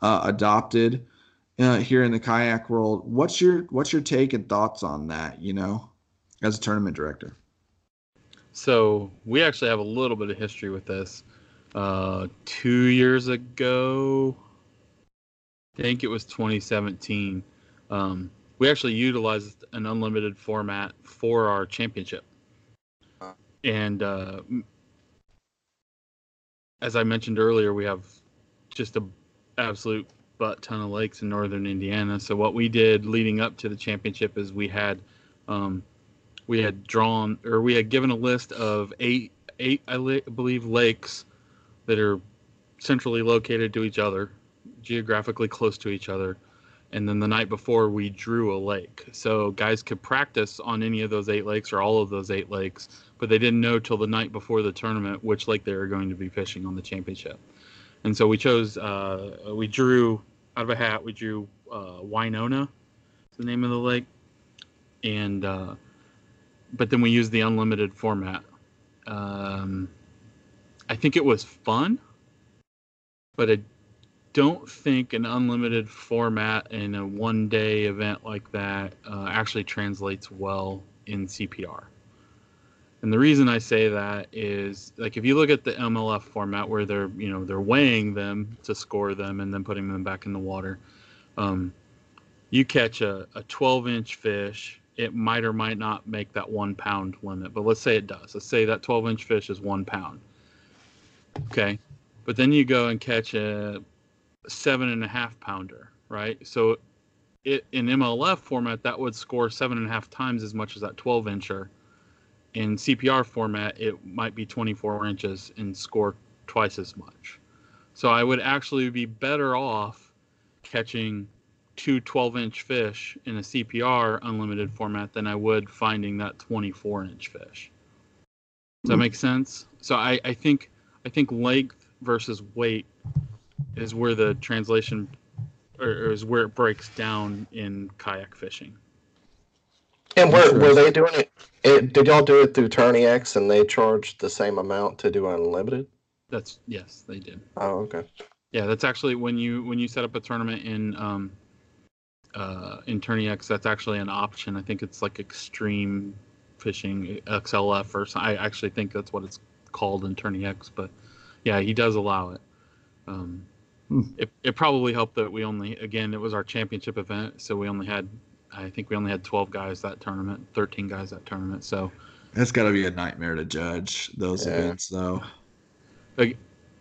uh, adopted uh, here in the kayak world. What's your what's your take and thoughts on that? You know, as a tournament director. So we actually have a little bit of history with this. Uh, two years ago, I think it was 2017. Um, we actually utilized an unlimited format for our championship, and uh, as I mentioned earlier, we have just a absolute butt ton of lakes in northern Indiana. So what we did leading up to the championship is we had um, we had drawn or we had given a list of eight eight I believe lakes that are centrally located to each other, geographically close to each other. And then the night before, we drew a lake. So guys could practice on any of those eight lakes or all of those eight lakes, but they didn't know till the night before the tournament which lake they were going to be fishing on the championship. And so we chose, uh, we drew out of a hat, we drew uh, Winona, the name of the lake. And, uh, but then we used the unlimited format. Um, I think it was fun, but I don't think an unlimited format in a one day event like that uh, actually translates well in CPR. And the reason I say that is like if you look at the MLF format where they're you know they're weighing them to score them and then putting them back in the water, um, you catch a, a 12 inch fish, it might or might not make that one pound limit. But let's say it does. Let's say that 12 inch fish is one pound. Okay, but then you go and catch a seven and a half pounder, right? So it in MLF format that would score seven and a half times as much as that 12 incher. In CPR format, it might be 24 inches and score twice as much. So I would actually be better off catching two 12 inch fish in a CPR unlimited format than I would finding that 24 inch fish. Does that hmm. make sense? So I, I think I think length versus weight is where the translation or is where it breaks down in kayak fishing. And were, were they doing it, it? Did y'all do it through TourneyX and they charged the same amount to do unlimited? That's yes, they did. Oh, okay. Yeah, that's actually when you when you set up a tournament in um, uh, in that's actually an option. I think it's like Extreme Fishing XLF or something. I actually think that's what it's called in TourneyX, but yeah, he does allow it. Um. It, it probably helped that we only again it was our championship event, so we only had I think we only had 12 guys that tournament, 13 guys that tournament. So that's got to be a nightmare to judge those yeah. events, though. Like,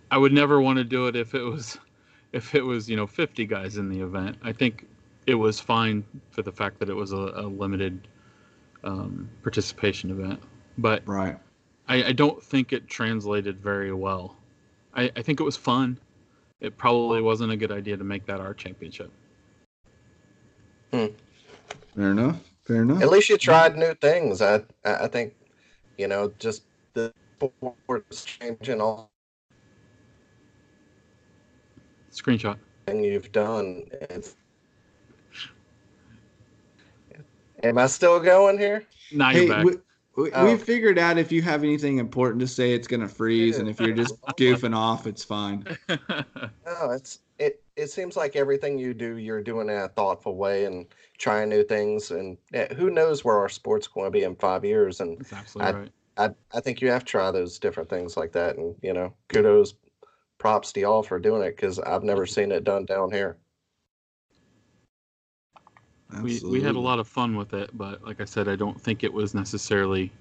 I would never want to do it if it was <laughs> if it was you know 50 guys in the event. I think it was fine for the fact that it was a, a limited um, participation event, but right I, I don't think it translated very well. I, I think it was fun. It probably wasn't a good idea to make that our championship. Hmm. Fair enough. Fair enough. At least you tried new things. I I think, you know, just the sports changing all. Screenshot. And you've done. It's... Am I still going here? Now you're hey, back. We, oh. we figured out if you have anything important to say, it's gonna freeze, and if you're just <laughs> goofing off, it's fine. <laughs> no, it's it. It seems like everything you do, you're doing in a thoughtful way and trying new things. And yeah, who knows where our sport's going to be in five years? And That's absolutely I, right. I, I think you have to try those different things like that. And you know, kudos, props to y'all for doing it because I've never seen it done down here. We we had a lot of fun with it, but like I said, I don't think it was necessarily.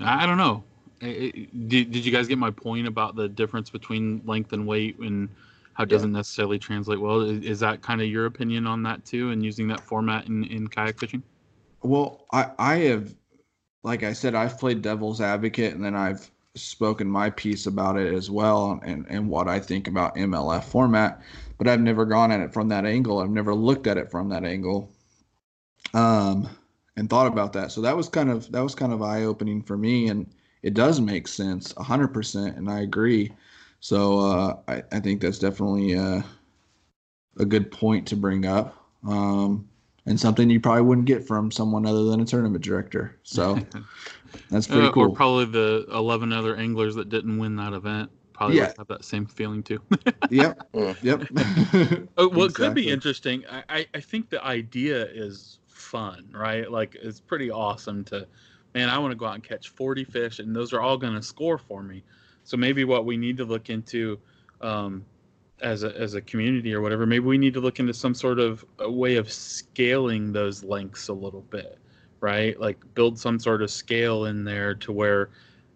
I don't know. did, did you guys get my point about the difference between length and weight and how it doesn't necessarily translate well? Is, is that kind of your opinion on that too, and using that format in, in kayak fishing? Well, I I have, like I said, I've played devil's advocate, and then I've spoken my piece about it as well, and and what I think about MLF format but I've never gone at it from that angle. I've never looked at it from that angle, um, and thought about that. So that was kind of that was kind of eye opening for me, and it does make sense 100% and i agree so uh, I, I think that's definitely uh, a good point to bring up um, and something you probably wouldn't get from someone other than a tournament director so <laughs> that's pretty Uh, cool Or probably the 11 other anglers that didn't win that event probably Yeah. have that same feeling too. <laughs> yep Mm. yep <laughs> Oh, well, it could be interesting. I, I, I think the idea is fun, right? Like it's pretty awesome to, man, I want to go out and catch 40 fish, and those are all going to score for me. So maybe what we need to look into, um, as a as a community or whatever, maybe we need to look into some sort of a way of scaling those lengths a little bit, right? Like build some sort of scale in there to where.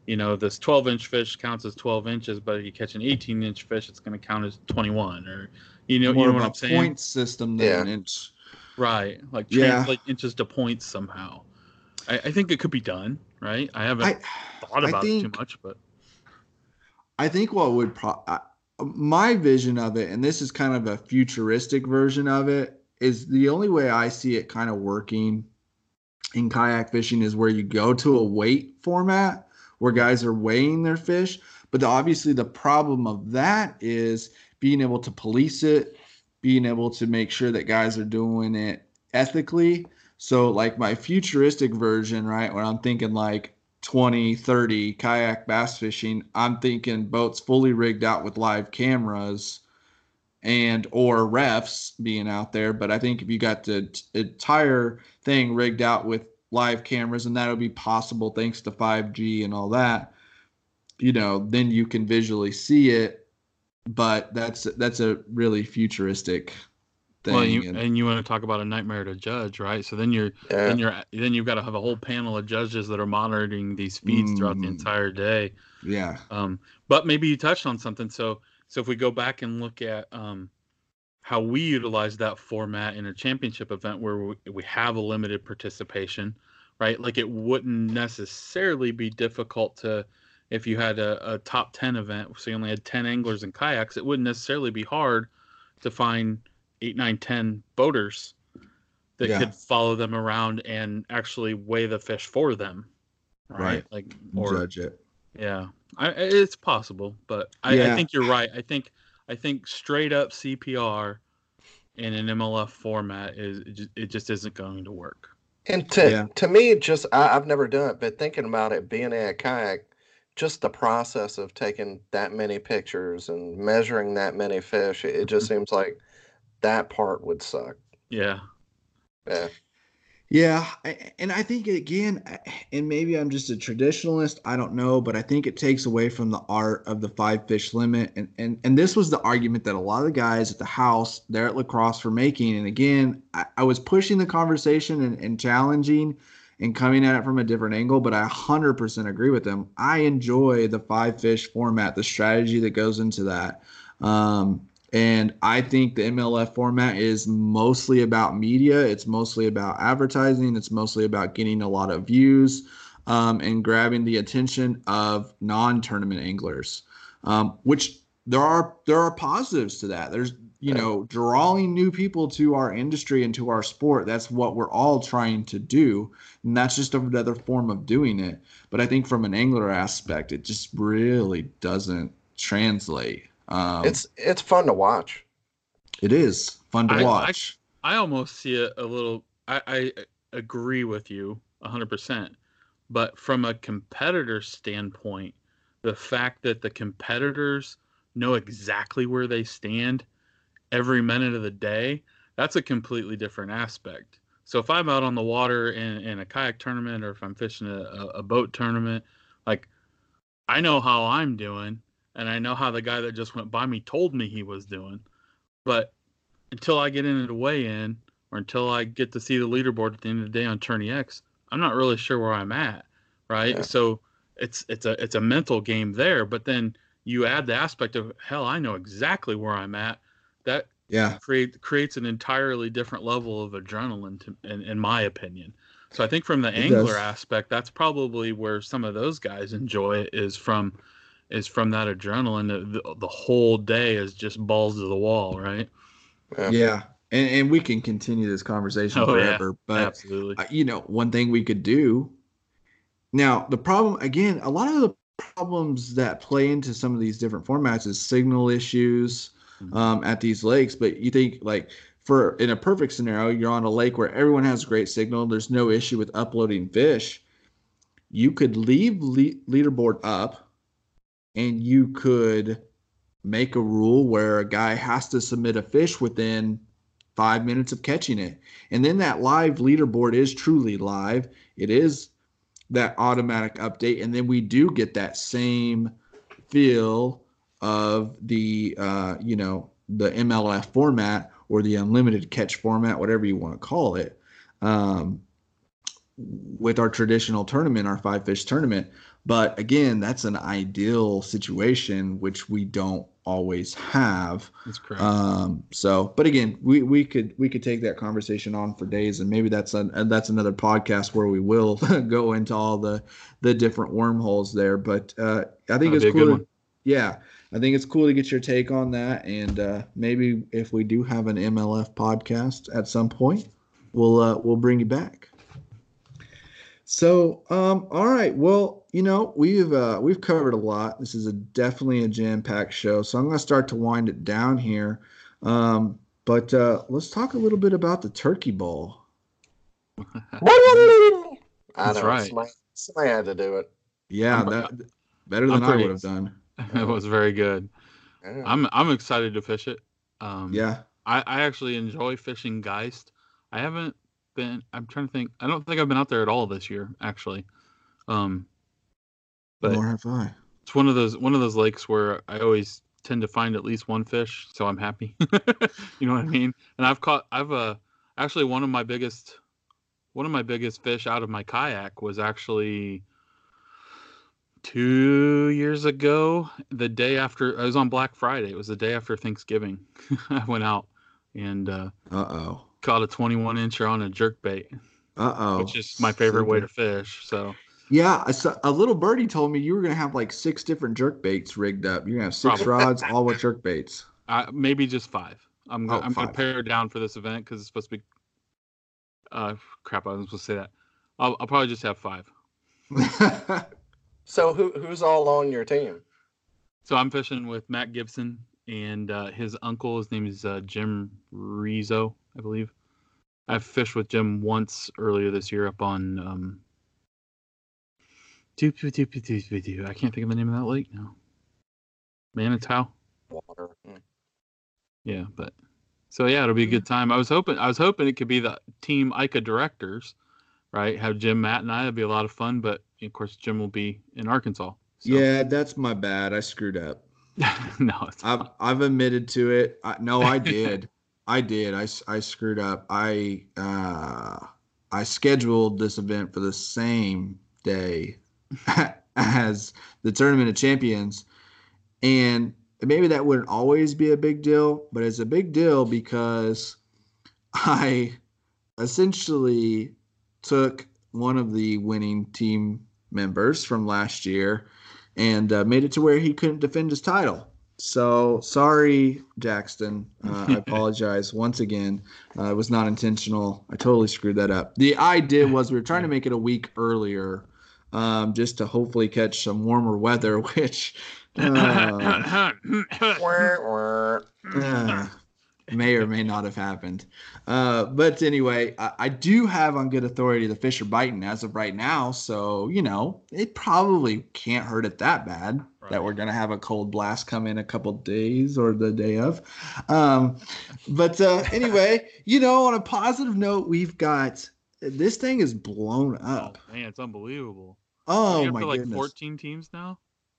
You know, this 12 inch fish counts as 12 inches, but if you catch an 18 inch fish, it's going to count as 21. Or, you know, more you know what i'm saying? point system than Yeah. an inch Right. Like Yeah. translate inches to points somehow. I, I think it could be done, right? I haven't I, thought I about it too much, but I think what would pro- I, my vision of it, and this is kind of a futuristic version of it, is the only way I see it kind of working in kayak fishing is where you go to a weight format where guys are weighing their fish. But the, obviously, the problem of that is being able to police it, being able to make sure that guys are doing it ethically. So, like my futuristic version, right, where I'm thinking like 20, 30 kayak bass fishing, I'm thinking boats fully rigged out with live cameras and or refs being out there. But I think if you got the entire thing rigged out with live cameras, and that'll be possible thanks to 5G and all that, you know, then you can visually see it. But that's that's a really futuristic thing. well, you, and- and you want to talk about a nightmare to judge, right? So then you're Yeah. then you're then you've got to have a whole panel of judges that are monitoring these feeds throughout the Mm. entire day. yeah, Um, but maybe you touched on something. So so if we go back and look at um, how we utilize that format in a championship event where we, we have a limited participation, right? Like it wouldn't necessarily be difficult to if you had a, a top 10 event, so you only had 10 anglers and kayaks, it wouldn't necessarily be hard to find eight, nine, 10 boaters that Yeah. could follow them around and actually weigh the fish for them. Right. Right. Like, or judge it. yeah, I, it's possible, but I, I think you're right. I think I think straight up CPR in an MLF format is it just, it just isn't going to work. And to Yeah. to me, just I, I've never done it, but thinking about it, being a kayak, just the process of taking that many pictures and measuring that many fish, it, it just Mm-hmm. seems like that part would suck. Yeah, Yeah, Yeah, and I think again, and maybe I'm just a traditionalist. I don't know, but I think it takes away from the art of the five fish limit. And and and this was the argument that a lot of the guys at the house there at La Crosse were making. And again, I, I was pushing the conversation and, and challenging and coming at it from a different angle, but I 100% agree with them. I enjoy the five fish format, the strategy that goes into that. Um, and I think the MLF format is mostly about media. It's mostly about advertising. It's mostly about getting a lot of views um, and grabbing the attention of non-tournament anglers. Um, which there are there are positives to that. There's you know drawing new people to our industry and to our sport. That's what we're all trying to do, and that's just another form of doing it. But I think from an angler aspect, it just really doesn't translate. Um, it's it's fun to watch. it is fun to I- I- watch. I almost see it a little. I, I agree with you 100%. But from a competitor standpoint, the fact that the competitors know exactly where they stand every minute of the day, that's a completely different aspect. So if I'm out on the water in, in a kayak tournament or if I'm fishing a, a, a boat tournament, like I know how I'm doing and I know how the guy that just went by me told me he was doing. But until I get into the weigh in or until I get to see the leaderboard at the end of the day on Tourney X, I'm not really sure where I'm at. Right. Yeah. So it's it's a it's a mental game there. But then you add the aspect of hell, I know exactly where I'm at. That Yeah, create creates an entirely different level of adrenaline to, in, in my opinion. So I think from the It angler does. aspect, that's probably where some of those guys enjoy it is from is from that adrenaline. The, the, the whole day is just balls to the wall, right? Yeah. yeah, and and we can continue this conversation Oh, yeah. forever. But Absolutely. uh, you know, one thing we could do now the problem again, a lot of the problems that play into some of these different formats is signal issues Mhm. um, at these lakes. But you think like for in a perfect scenario, you're on a lake where everyone has great signal. There's no issue with uploading fish. You could leave le- leaderboard up, and you could make a rule where a guy has to submit a fish within five minutes of catching it. And then that live leaderboard is truly live. It is that automatic update. And then we do get that same feel of the, uh, you know, the MLF format or the unlimited catch format, whatever you want to call it, um, with our traditional tournament, our five fish tournament. But again, that's an ideal situation, which we don't always have. That's correct. Um, so, but again, we, we could we could take that conversation on for days, and maybe that's an, that's another podcast where we will <laughs> go into all the the different wormholes there. But uh, I think That'd it's be a good cool. to- yeah, I think it's cool to get your take on that, and uh, maybe if we do have an MLF podcast at some point, we'll uh, we'll bring you back. So, um, all right. Well, you know, we've uh, we've covered a lot. This is a definitely a jam-packed show. So I'm going to start to wind it down here. Um, but uh, let's talk a little bit about the Turkey Bowl. <laughs> I That's know. right. Somebody, somebody had to do it. Yeah, that better than I'm I would have done. <laughs> it was very good. Yeah. I'm I'm excited to fish it. Um, Yeah, I, I actually enjoy fishing Geist. I haven't been. I'm trying to think. I don't think I've been out there at all this year, actually. Um, but nor have I. it's one of those one of those lakes where I always tend to find at least one fish, so I'm happy. <laughs> you know what I mean? And I've caught. I've uh actually one of my biggest one of my biggest fish out of my kayak was actually two years ago. The day after I was on Black Friday. It was the day after Thanksgiving. <laughs> I went out and uh, Uh oh. Caught a 21 incher on a jerk bait, Uh oh. which is my favorite way to fish. So Yeah, I saw, a little birdie told me you were gonna have like six different jerk baits rigged up. You're gonna have six Probably. rods, all with jerk baits. <laughs> uh, maybe just five. I'm Oh, I'm gonna five. pare down for this event because it's supposed to be. Uh, crap! I was supposed to say that. I'll, I'll probably just have five. <laughs> So who who's all on your team? So I'm fishing with Matt Gibson and uh, his uncle. His name is uh, Jim Rizzo, I believe. I've fished with Jim once earlier this year up on. Um. I can't think of the name of that lake now. Manitou. Water. Yeah, but so yeah, it'll be a good time. I was hoping I was hoping it could be the team IKA directors, right? Have Jim, Matt, and I. It'd be a lot of fun. But of course, Jim will be in Arkansas. So. yeah, that's my bad. I screwed up. <laughs> no, it's I've fine. I've admitted to it. I, no, I did. I did. I, I screwed up. I uh, I scheduled this event for the same day <laughs> as the tournament of champions, and maybe that wouldn't always be a big deal, but it's a big deal because I essentially took one of the winning team members from last year and uh, made it to where he couldn't defend his title. So sorry, Jackson. Uh, I <laughs> apologize once again. Uh, it was not intentional. I totally screwed that up. The idea was we were trying to make it a week earlier, um, just to hopefully catch some warmer weather, <laughs> which uh, <laughs> Wah, wah. uh, may or may not have happened. Uh, but anyway, I, I do have on good authority the fish are biting as of right now. So, you know, it probably can't hurt it that bad that we're going to have a cold blast come in a couple days or the day of. Um, but uh, <laughs> anyway, you know, on a positive note, we've got this thing is blown oh up. man, it's unbelievable. Oh, You're my like goodness. 14 teams now.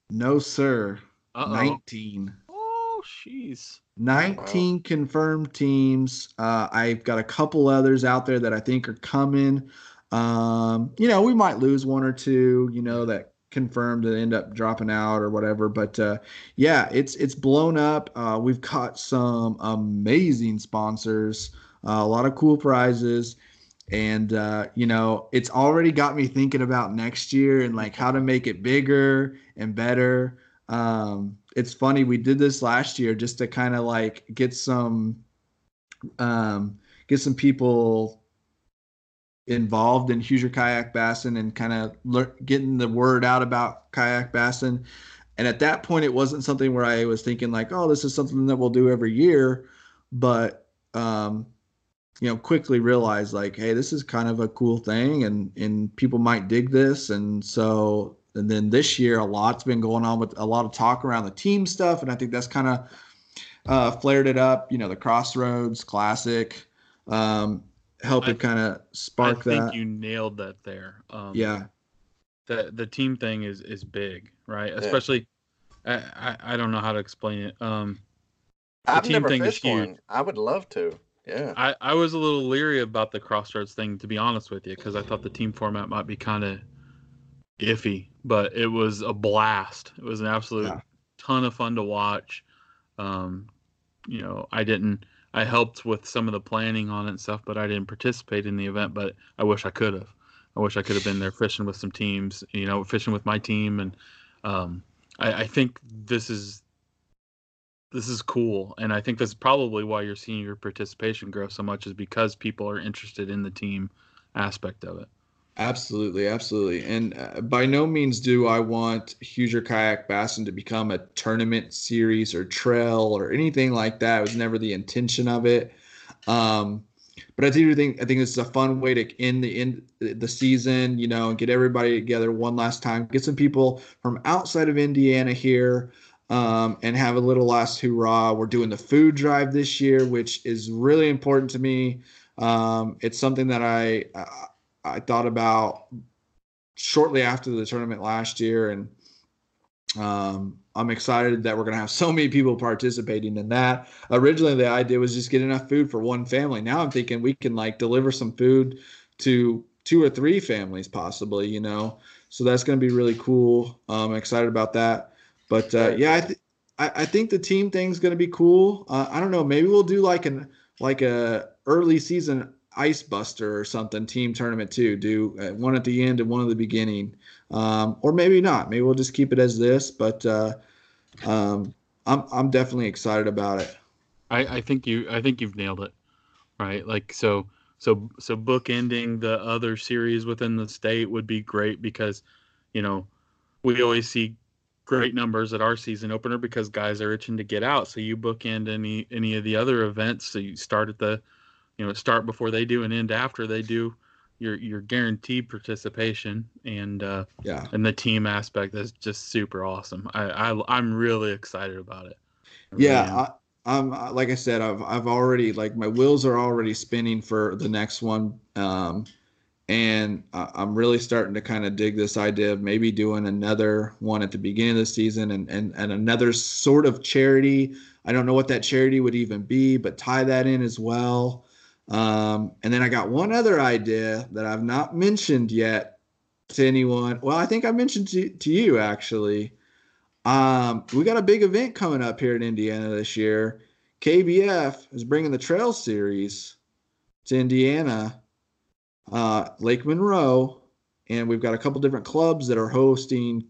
No, sir. Uh oh. 19. Oh, jeez. 19 confirmed teams. Uh, I've got a couple others out there that I think are coming. Um, you know, we might lose one or two, you know, that confirmed and end up dropping out or whatever. But uh, yeah, it's it's blown up. Uh, we've caught some amazing sponsors, uh, a lot of cool prizes. And uh, you know, it's already got me thinking about next year and like how to make it bigger and better. Um, it's funny we did this last year just to kind of like get some um get some people involved in Hoosier Kayak Bassin and kind of getting the word out about kayak bassin. And at that point, it wasn't something where I was thinking like, oh, this is something that we'll do every year. But um, you know, quickly realized like, hey, this is kind of a cool thing, and and people might dig this. And so, and then this year, a lot's been going on with a lot of talk around the team stuff, and I think that's kind of uh, flared it up. You know, the Crossroads Classic. Um, help I- it kind of spark that I think that. you nailed that there. Um, yeah, the the team thing is is big, right? Especially, I, I I don't know how to explain it. Um, I've team never thing is fished one. huge. I would love to. Yeah. I I was a little leery about the crossroads thing, to be honest with you, because I thought the team format might be kind of iffy, but it was a blast. It was an absolute Yeah. ton of fun to watch. Um, you know, I didn't. I helped with some of the planning on it and stuff, but I didn't participate in the event. But I wish I could have. I wish I could have been there fishing with some teams. You know, fishing with my team, and um, I, I think this is this is cool, and I think that's probably why you're seeing your participation grow so much is because people are interested in the team aspect of it. Absolutely, absolutely. And uh, by no means do I want Hoosier Kayak Bassin to become a tournament series or trail or anything like that. It was never the intention of it. Um, but I do think I think it's a fun way to end the end the season, you know, and get everybody together one last time. Get some people from outside of Indiana here, um, and have a little last hurrah. We're doing the food drive this year, which is really important to me. Um, it's something that I I, thought about shortly after the tournament last year, and um, I'm excited that we're going to have so many people participating in that. Originally, the idea was just get enough food for one family. Now I'm thinking we can like deliver some food to two or three families, possibly. You know, so that's going to be really cool. Um, I'm excited about that. But uh, yeah, I, th- I I think the team thing's going to be cool. Uh, I don't know. Maybe we'll do like an like a early season ice buster or something team tournament too. Do uh, one at the end and one at the beginning, um, or maybe not. Maybe we'll just keep it as this. But uh, um, I'm I'm definitely excited about it. I, I think you I think you've nailed it, right? Like so so so book ending the other series within the state would be great because, you know, we always see great numbers at our season opener because guys are itching to get out. So you bookend any any of the other events. So you start at the, you know, start before they do and end after they do. You're you're guaranteed participation and uh, Yeah. and the team aspect is just super awesome. I, I I'm really excited about it. I Yeah, am. I, I'm uh, like I said, I've I've already like my wheels are already spinning for the next one, um, and I, I'm really starting to kind of dig this idea of maybe doing another one at the beginning of the season and and and another sort of charity. I don't know what that charity would even be, but tie that in as well. Um, and then I got one other idea that I've not mentioned yet to anyone. Well, I think I mentioned to, to you actually. Um, we got a big event coming up here in Indiana this year. KBF is bringing the Trail Series to Indiana, uh, Lake Monroe, and we've got a couple different clubs that are hosting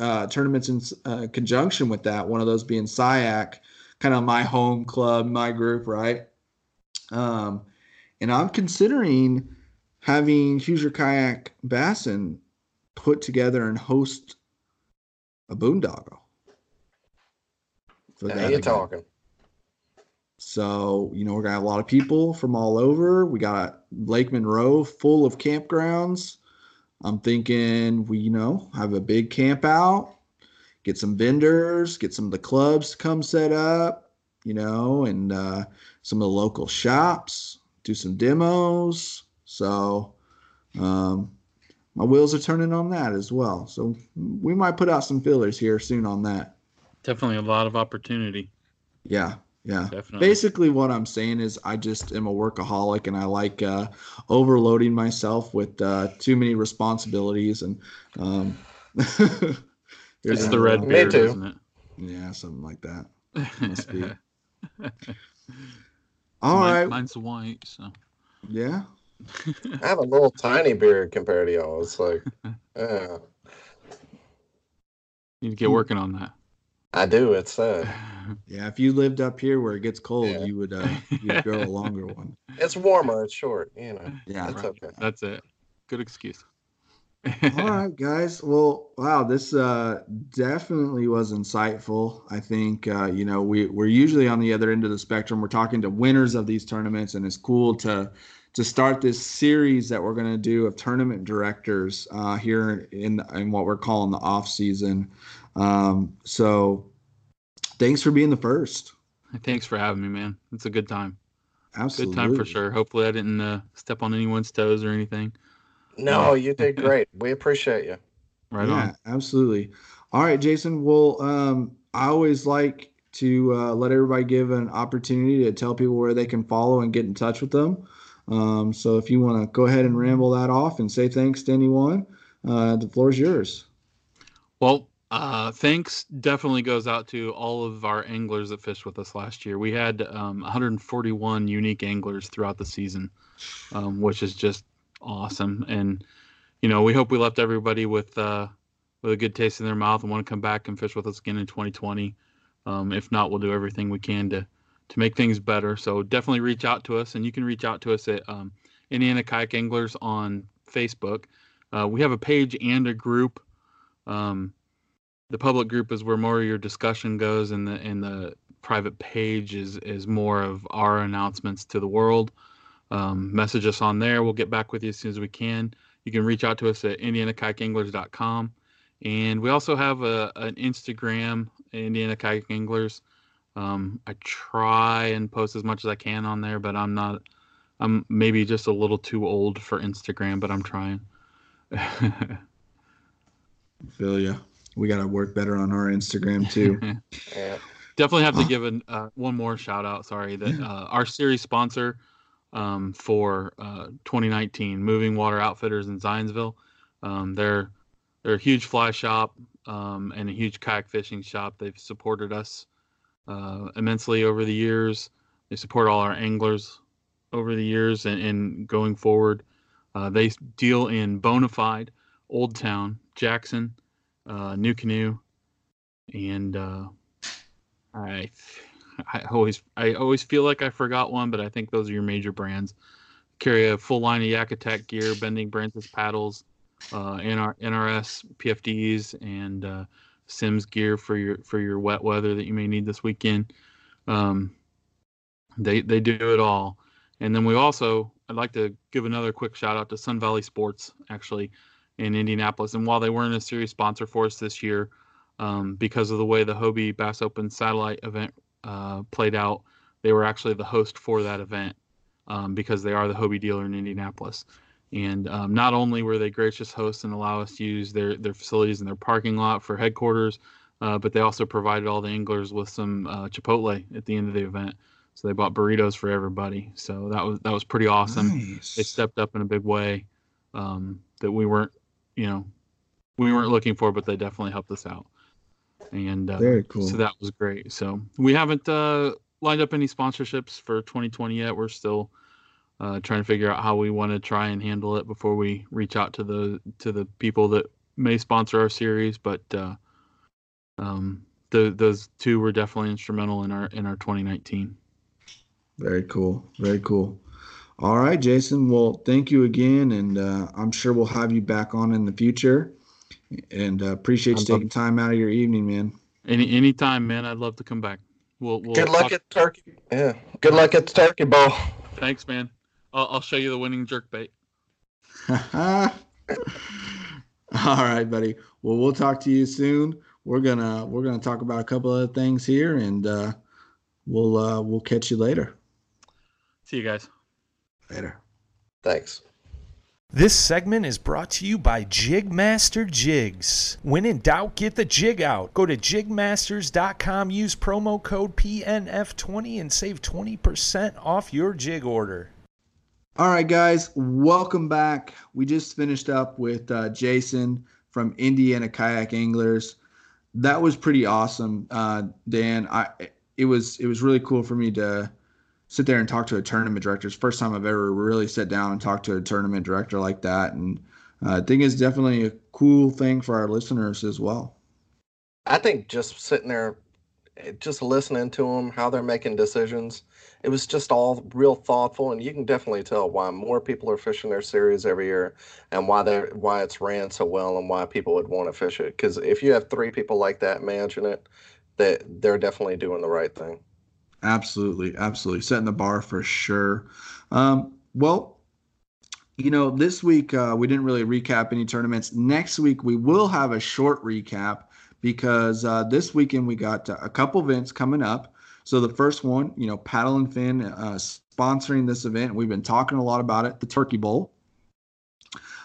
uh, tournaments in uh, conjunction with that. One of those being SIAC, kind of my home club, my group, right? Um, and I'm considering having Hoosier Kayak Bassin put together and host a boondoggle. For Now you're talking. So, you know, we're gonna have a lot of people from all over. We got Lake Monroe full of campgrounds. I'm thinking we, you know, have a big camp out, get some vendors, get some of the clubs to come set up, you know, and uh, some of the local shops, do some demos. So, um, my wheels are turning on that as well. So we might put out some fillers here soon on that. Definitely a lot of opportunity. Yeah, yeah. Definitely. Basically, what I'm saying is, I just am a workaholic, and I like uh, overloading myself with uh, too many responsibilities, and um, <laughs> It's the red Me beard, isn't it? yeah, something like that. <laughs> Must be. <laughs> All Mine- right, Mine's white, so. yeah. <laughs> I have a little tiny beard compared to y'all. It's like, yeah. <laughs> Need to get working on that. I do. It's uh, <laughs> Yeah, if you lived up here where it gets cold, Yeah. you would uh, you'd go a longer one. it's warmer. It's short. You know, Yeah. it's okay. That's it. Good excuse. All <laughs> right, guys. Well, wow, this uh, definitely was insightful. I think uh, you know we we're usually on the other end of the spectrum. We're talking to winners of these tournaments, and it's cool to to start this series that we're going to do of tournament directors uh, here in in what we're calling the off season. Um, so, thanks for being the first. Thanks for having me, man. It's a good time. Absolutely, Good time for sure. Hopefully, I didn't uh, step on anyone's toes or anything. No, you did great. We appreciate you. Right yeah, on. absolutely. All right, Jason. Well, um, I always like to uh, let everybody give an opportunity to tell people where they can follow and get in touch with them. Um, so if you want to go ahead and ramble that off and say thanks to anyone, uh, the floor is yours. Well, uh, thanks definitely goes out to all of our anglers that fished with us last year. We had um, 141 unique anglers throughout the season, um, which is just awesome. And you know, we hope we left everybody with uh, with a good taste in their mouth and want to come back and fish with us again in 2020. Um, if not, we'll do everything we can to to make things better. So definitely reach out to us, and you can reach out to us at um, Indiana Kayak Anglers on Facebook. Uh, we have a page and a group. Um, the public group is where more of your discussion goes, and the and the private page is is more of our announcements to the world. Um, message us on there. We'll get back with you as soon as we can. You can reach out to us at indianakayakanglers.com. And we also have a, an Instagram, Indiana Kayak Anglers. Um, I try and post as much as I can on there, but I'm not, I'm maybe just a little too old for Instagram, but I'm trying. <laughs> Feel ya. We got to work better on our Instagram too. <laughs> Yeah. definitely have to give an, uh, one more shout out. Sorry that uh, our series sponsor um, for uh, 2019, Moving Water Outfitters in Zionsville. Um, they're they're a huge fly shop um, and a huge kayak fishing shop. They've supported us uh, immensely over the years. They support all our anglers over the years and, and going forward. Uh, they deal in Bonafide, Old Town, Jackson, uh, NuCanoe, and uh, I I always I always feel like I forgot one, but I think those are your major brands. Carry a full line of Yak Attack gear, Bending Branches paddles, uh, NR, NRS PFDs, and uh, Simms gear for your for your wet weather that you may need this weekend. Um, they they do it all, and then we also I'd like to give another quick shout out to Sun Valley Sports actually in Indianapolis. And while they weren't a series sponsor for us this year, um, because of the way the Hobie Bass Open satellite event uh, played out, they were actually the host for that event um, because they are the Hobie dealer in Indianapolis. And um, not only were they gracious hosts and allow us to use their their facilities and their parking lot for headquarters, uh, but they also provided all the anglers with some uh, Chipotle at the end of the event. So they bought burritos for everybody. So that was that was pretty awesome Nice. they stepped up in a big way um, that we weren't, you know, we weren't looking for, but they definitely helped us out. And uh, Very cool. so that was great. So we haven't uh, lined up any sponsorships for 2020 yet. We're still uh, trying to figure out how we want to try and handle it before we reach out to the to the people that may sponsor our series. But uh, um, the, those two were definitely instrumental in our in our 2019. Very cool. Very cool. All right, Jason. Well, thank you again, and uh, I'm sure we'll have you back on in the future. And uh, appreciate you I'd love- taking time out of your evening, man. Any anytime, man. I'd love to come back. We'll, we'll Good luck talk- at Turkey. Yeah. Good luck at the Turkey Bowl. Thanks, man. I'll, I'll show you the winning jerk bait. <laughs> All right, buddy. Well, we'll talk to you soon. We're gonna we're gonna talk about a couple other things here, and uh, we'll uh, we'll catch you later. See you guys. Later. Thanks. This segment is brought to you by Jigmaster Jigs. When in doubt, get the jig out. Go to jigmasters.com, use promo code PNF20 and save 20% off your jig order. All right, guys, welcome back. We just finished up with uh, Jason from Indiana Kayak Anglers. That was pretty awesome, uh, Dan. I it was it was really cool for me to sit there and talk to a tournament director. It's first time I've ever really sat down and talked to a tournament director like that, and uh, I think it's definitely a cool thing for our listeners as well. I think just sitting there, just listening to them, how they're making decisions, it was just all real thoughtful, and you can definitely tell why more people are fishing their series every year, and why they why it's ran so well, and why people would want to fish it. Because if you have three people like that managing it, that they're definitely doing the right thing. Absolutely, absolutely, setting the bar for sure. Um, well, you know, this week uh, we didn't really recap any tournaments. Next week we will have a short recap because uh, this weekend we got uh, a couple events coming up. So the first one, you know, Paddle and Fin uh, sponsoring this event. We've been talking a lot about it, the Turkey Bowl.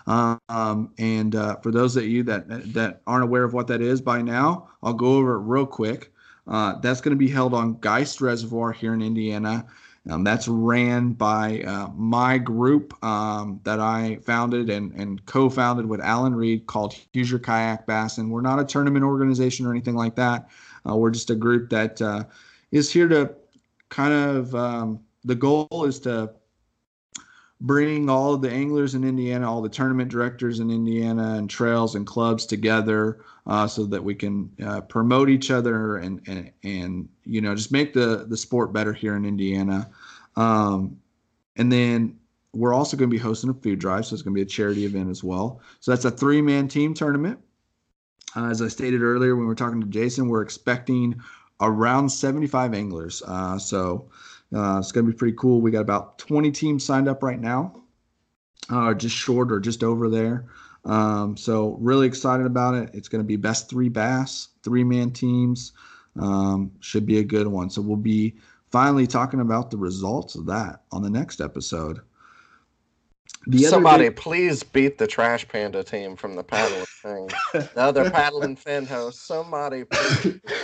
Um, and uh, for those of you that that aren't aware of what that is by now, I'll go over it real quick. Uh, that's going to be held on Geist Reservoir here in Indiana. Um, that's ran by uh, my group um, that I founded and, and co founded with Alan Reed called Your Kayak Bass. And we're not a tournament organization or anything like that. Uh, we're just a group that uh, is here to kind of, um, the goal is to bring all the anglers in Indiana, all the tournament directors in Indiana, and trails and clubs together, uh, so that we can uh, promote each other and, and and you know just make the the sport better here in Indiana. Um, and then we're also going to be hosting a food drive, so it's going to be a charity event as well. So that's a three man team tournament. Uh, as I stated earlier when we were talking to Jason, we're expecting around 75 anglers. Uh, so uh, it's going to be pretty cool. We got about 20 teams signed up right now, uh, just short or just over there. Um, so really excited about it. It's going to be best three bass, three man teams. Um, should be a good one. So we'll be finally talking about the results of that on the next episode. The Somebody day- please beat the Trash Panda team from the paddle <laughs> thing. the other paddle and fin host. Somebody.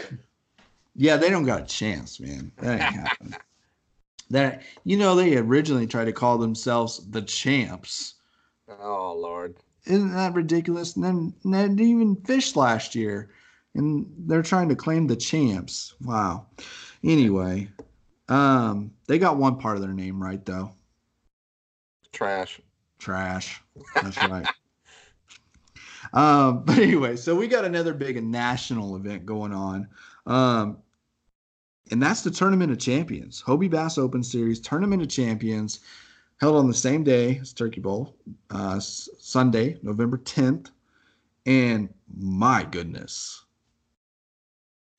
<laughs> yeah, they don't got a chance, man. That ain't happening that you know they originally tried to call themselves the champs. Oh Lord. Isn't that ridiculous? And then they didn't even fish last year. And they're trying to claim the champs. Wow. Anyway, um, they got one part of their name right though. Trash. Trash. That's right. <laughs> Um, but anyway, so we got another big national event going on. Um, and that's the Tournament of Champions, Hobie Bass Open Series Tournament of Champions, held on the same day as Turkey Bowl, uh, Sunday, November 10th. And my goodness,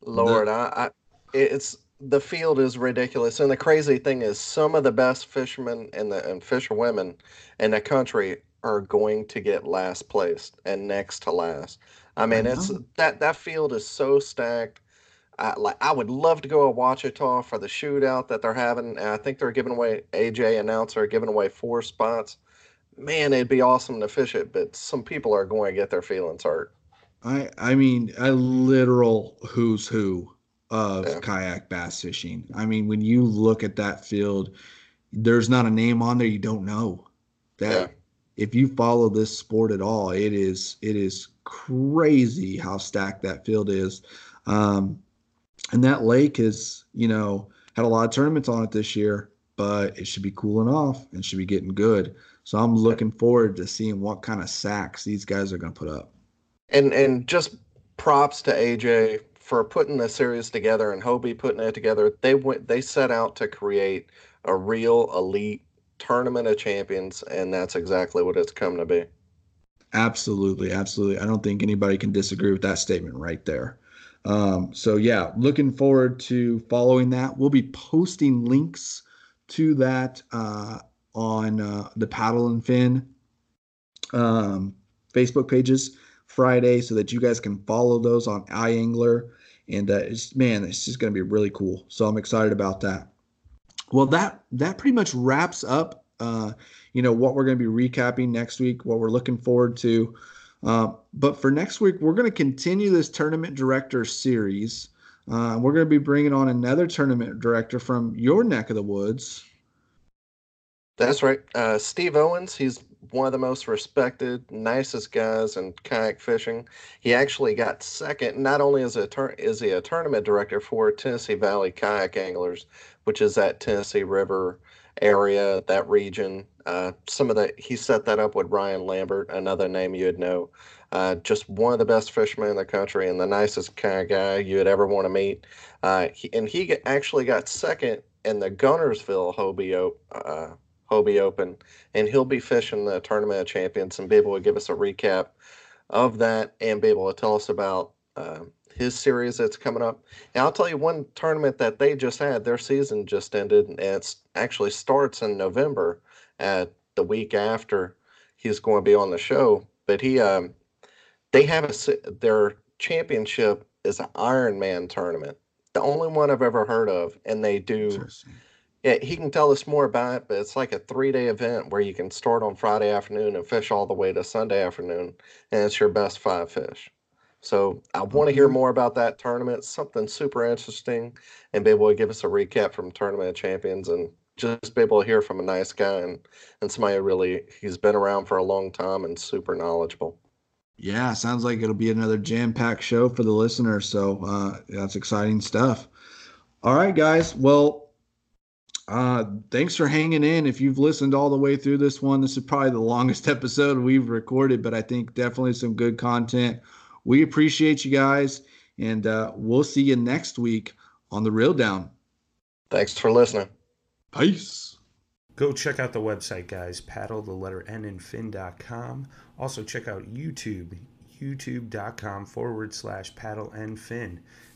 Lord, the, I, I, it's the field is ridiculous, and the crazy thing is, some of the best fishermen and the and fisherwomen in the country are going to get last place and next to last. I mean, I it's that that field is so stacked I, like I would love to go to Ouachita for the shootout that they're having. And I think they're giving away AJ announcer giving away four spots. Man, it'd be awesome to fish it, but some people are going to get their feelings hurt. I I mean a literal who's who of yeah. kayak bass fishing. I mean, when you look at that field, there's not a name on there you don't know. That yeah. if you follow this sport at all, it is it is crazy how stacked that field is. Um, and that lake has, you know, had a lot of tournaments on it this year, but it should be cooling off and should be getting good. So I'm looking forward to seeing what kind of sacks these guys are going to put up. And and just props to AJ for putting the series together and Hobie putting it together. They went they set out to create a real elite tournament of champions, and that's exactly what it's come to be. Absolutely, absolutely. I don't think anybody can disagree with that statement right there. Um, so yeah, looking forward to following that. We'll be posting links to that uh, on uh, the Paddle and Fin um, Facebook pages Friday, so that you guys can follow those on iAngler. And uh, it's man, it's just going to be really cool. So I'm excited about that. Well, that that pretty much wraps up. Uh, you know what we're going to be recapping next week. What we're looking forward to. Uh, but for next week, we're going to continue this tournament director series. Uh, we're going to be bringing on another tournament director from your neck of the woods. That's right. Uh, Steve Owens, he's one of the most respected, nicest guys in kayak fishing. He actually got second. Not only is, a tur- is he a tournament director for Tennessee Valley Kayak Anglers, which is at Tennessee River area, that region. Uh, some of the he set that up with Ryan Lambert, another name you would know. Uh, just one of the best fishermen in the country and the nicest kind of guy you would ever want to meet. Uh, he, and he actually got second in the Guntersville Hobie, uh, Hobie Open, and he'll be fishing the Tournament of Champions and be able to give us a recap of that and be able to tell us about uh, his series that's coming up. And I'll tell you one tournament that they just had, their season just ended, and it actually starts in November at the week after he's going to be on the show. But he, um, they have a their championship is an Ironman tournament, the only one I've ever heard of, and they do. Yeah, he can tell us more about it, but it's like a three day event where you can start on Friday afternoon and fish all the way to Sunday afternoon, and it's your best five fish. So I want to hear more about that tournament, something super interesting, and be able to give us a recap from Tournament of Champions and just be able to hear from a nice guy and, and somebody really he's been around for a long time and super knowledgeable. Yeah, sounds like it'll be another jam-packed show for the listeners. So uh, that's exciting stuff. All right, guys. Well, uh, thanks for hanging in. If you've listened all the way through this one, this is probably the longest <laughs> episode we've recorded, but I think definitely some good content. We appreciate you guys, and uh, we'll see you next week on the Reel Down. Thanks for listening. Peace. Go check out the website, guys. Paddle the letter N and fin.com. Also, check out YouTube, youtube.com forward slash paddle and fin.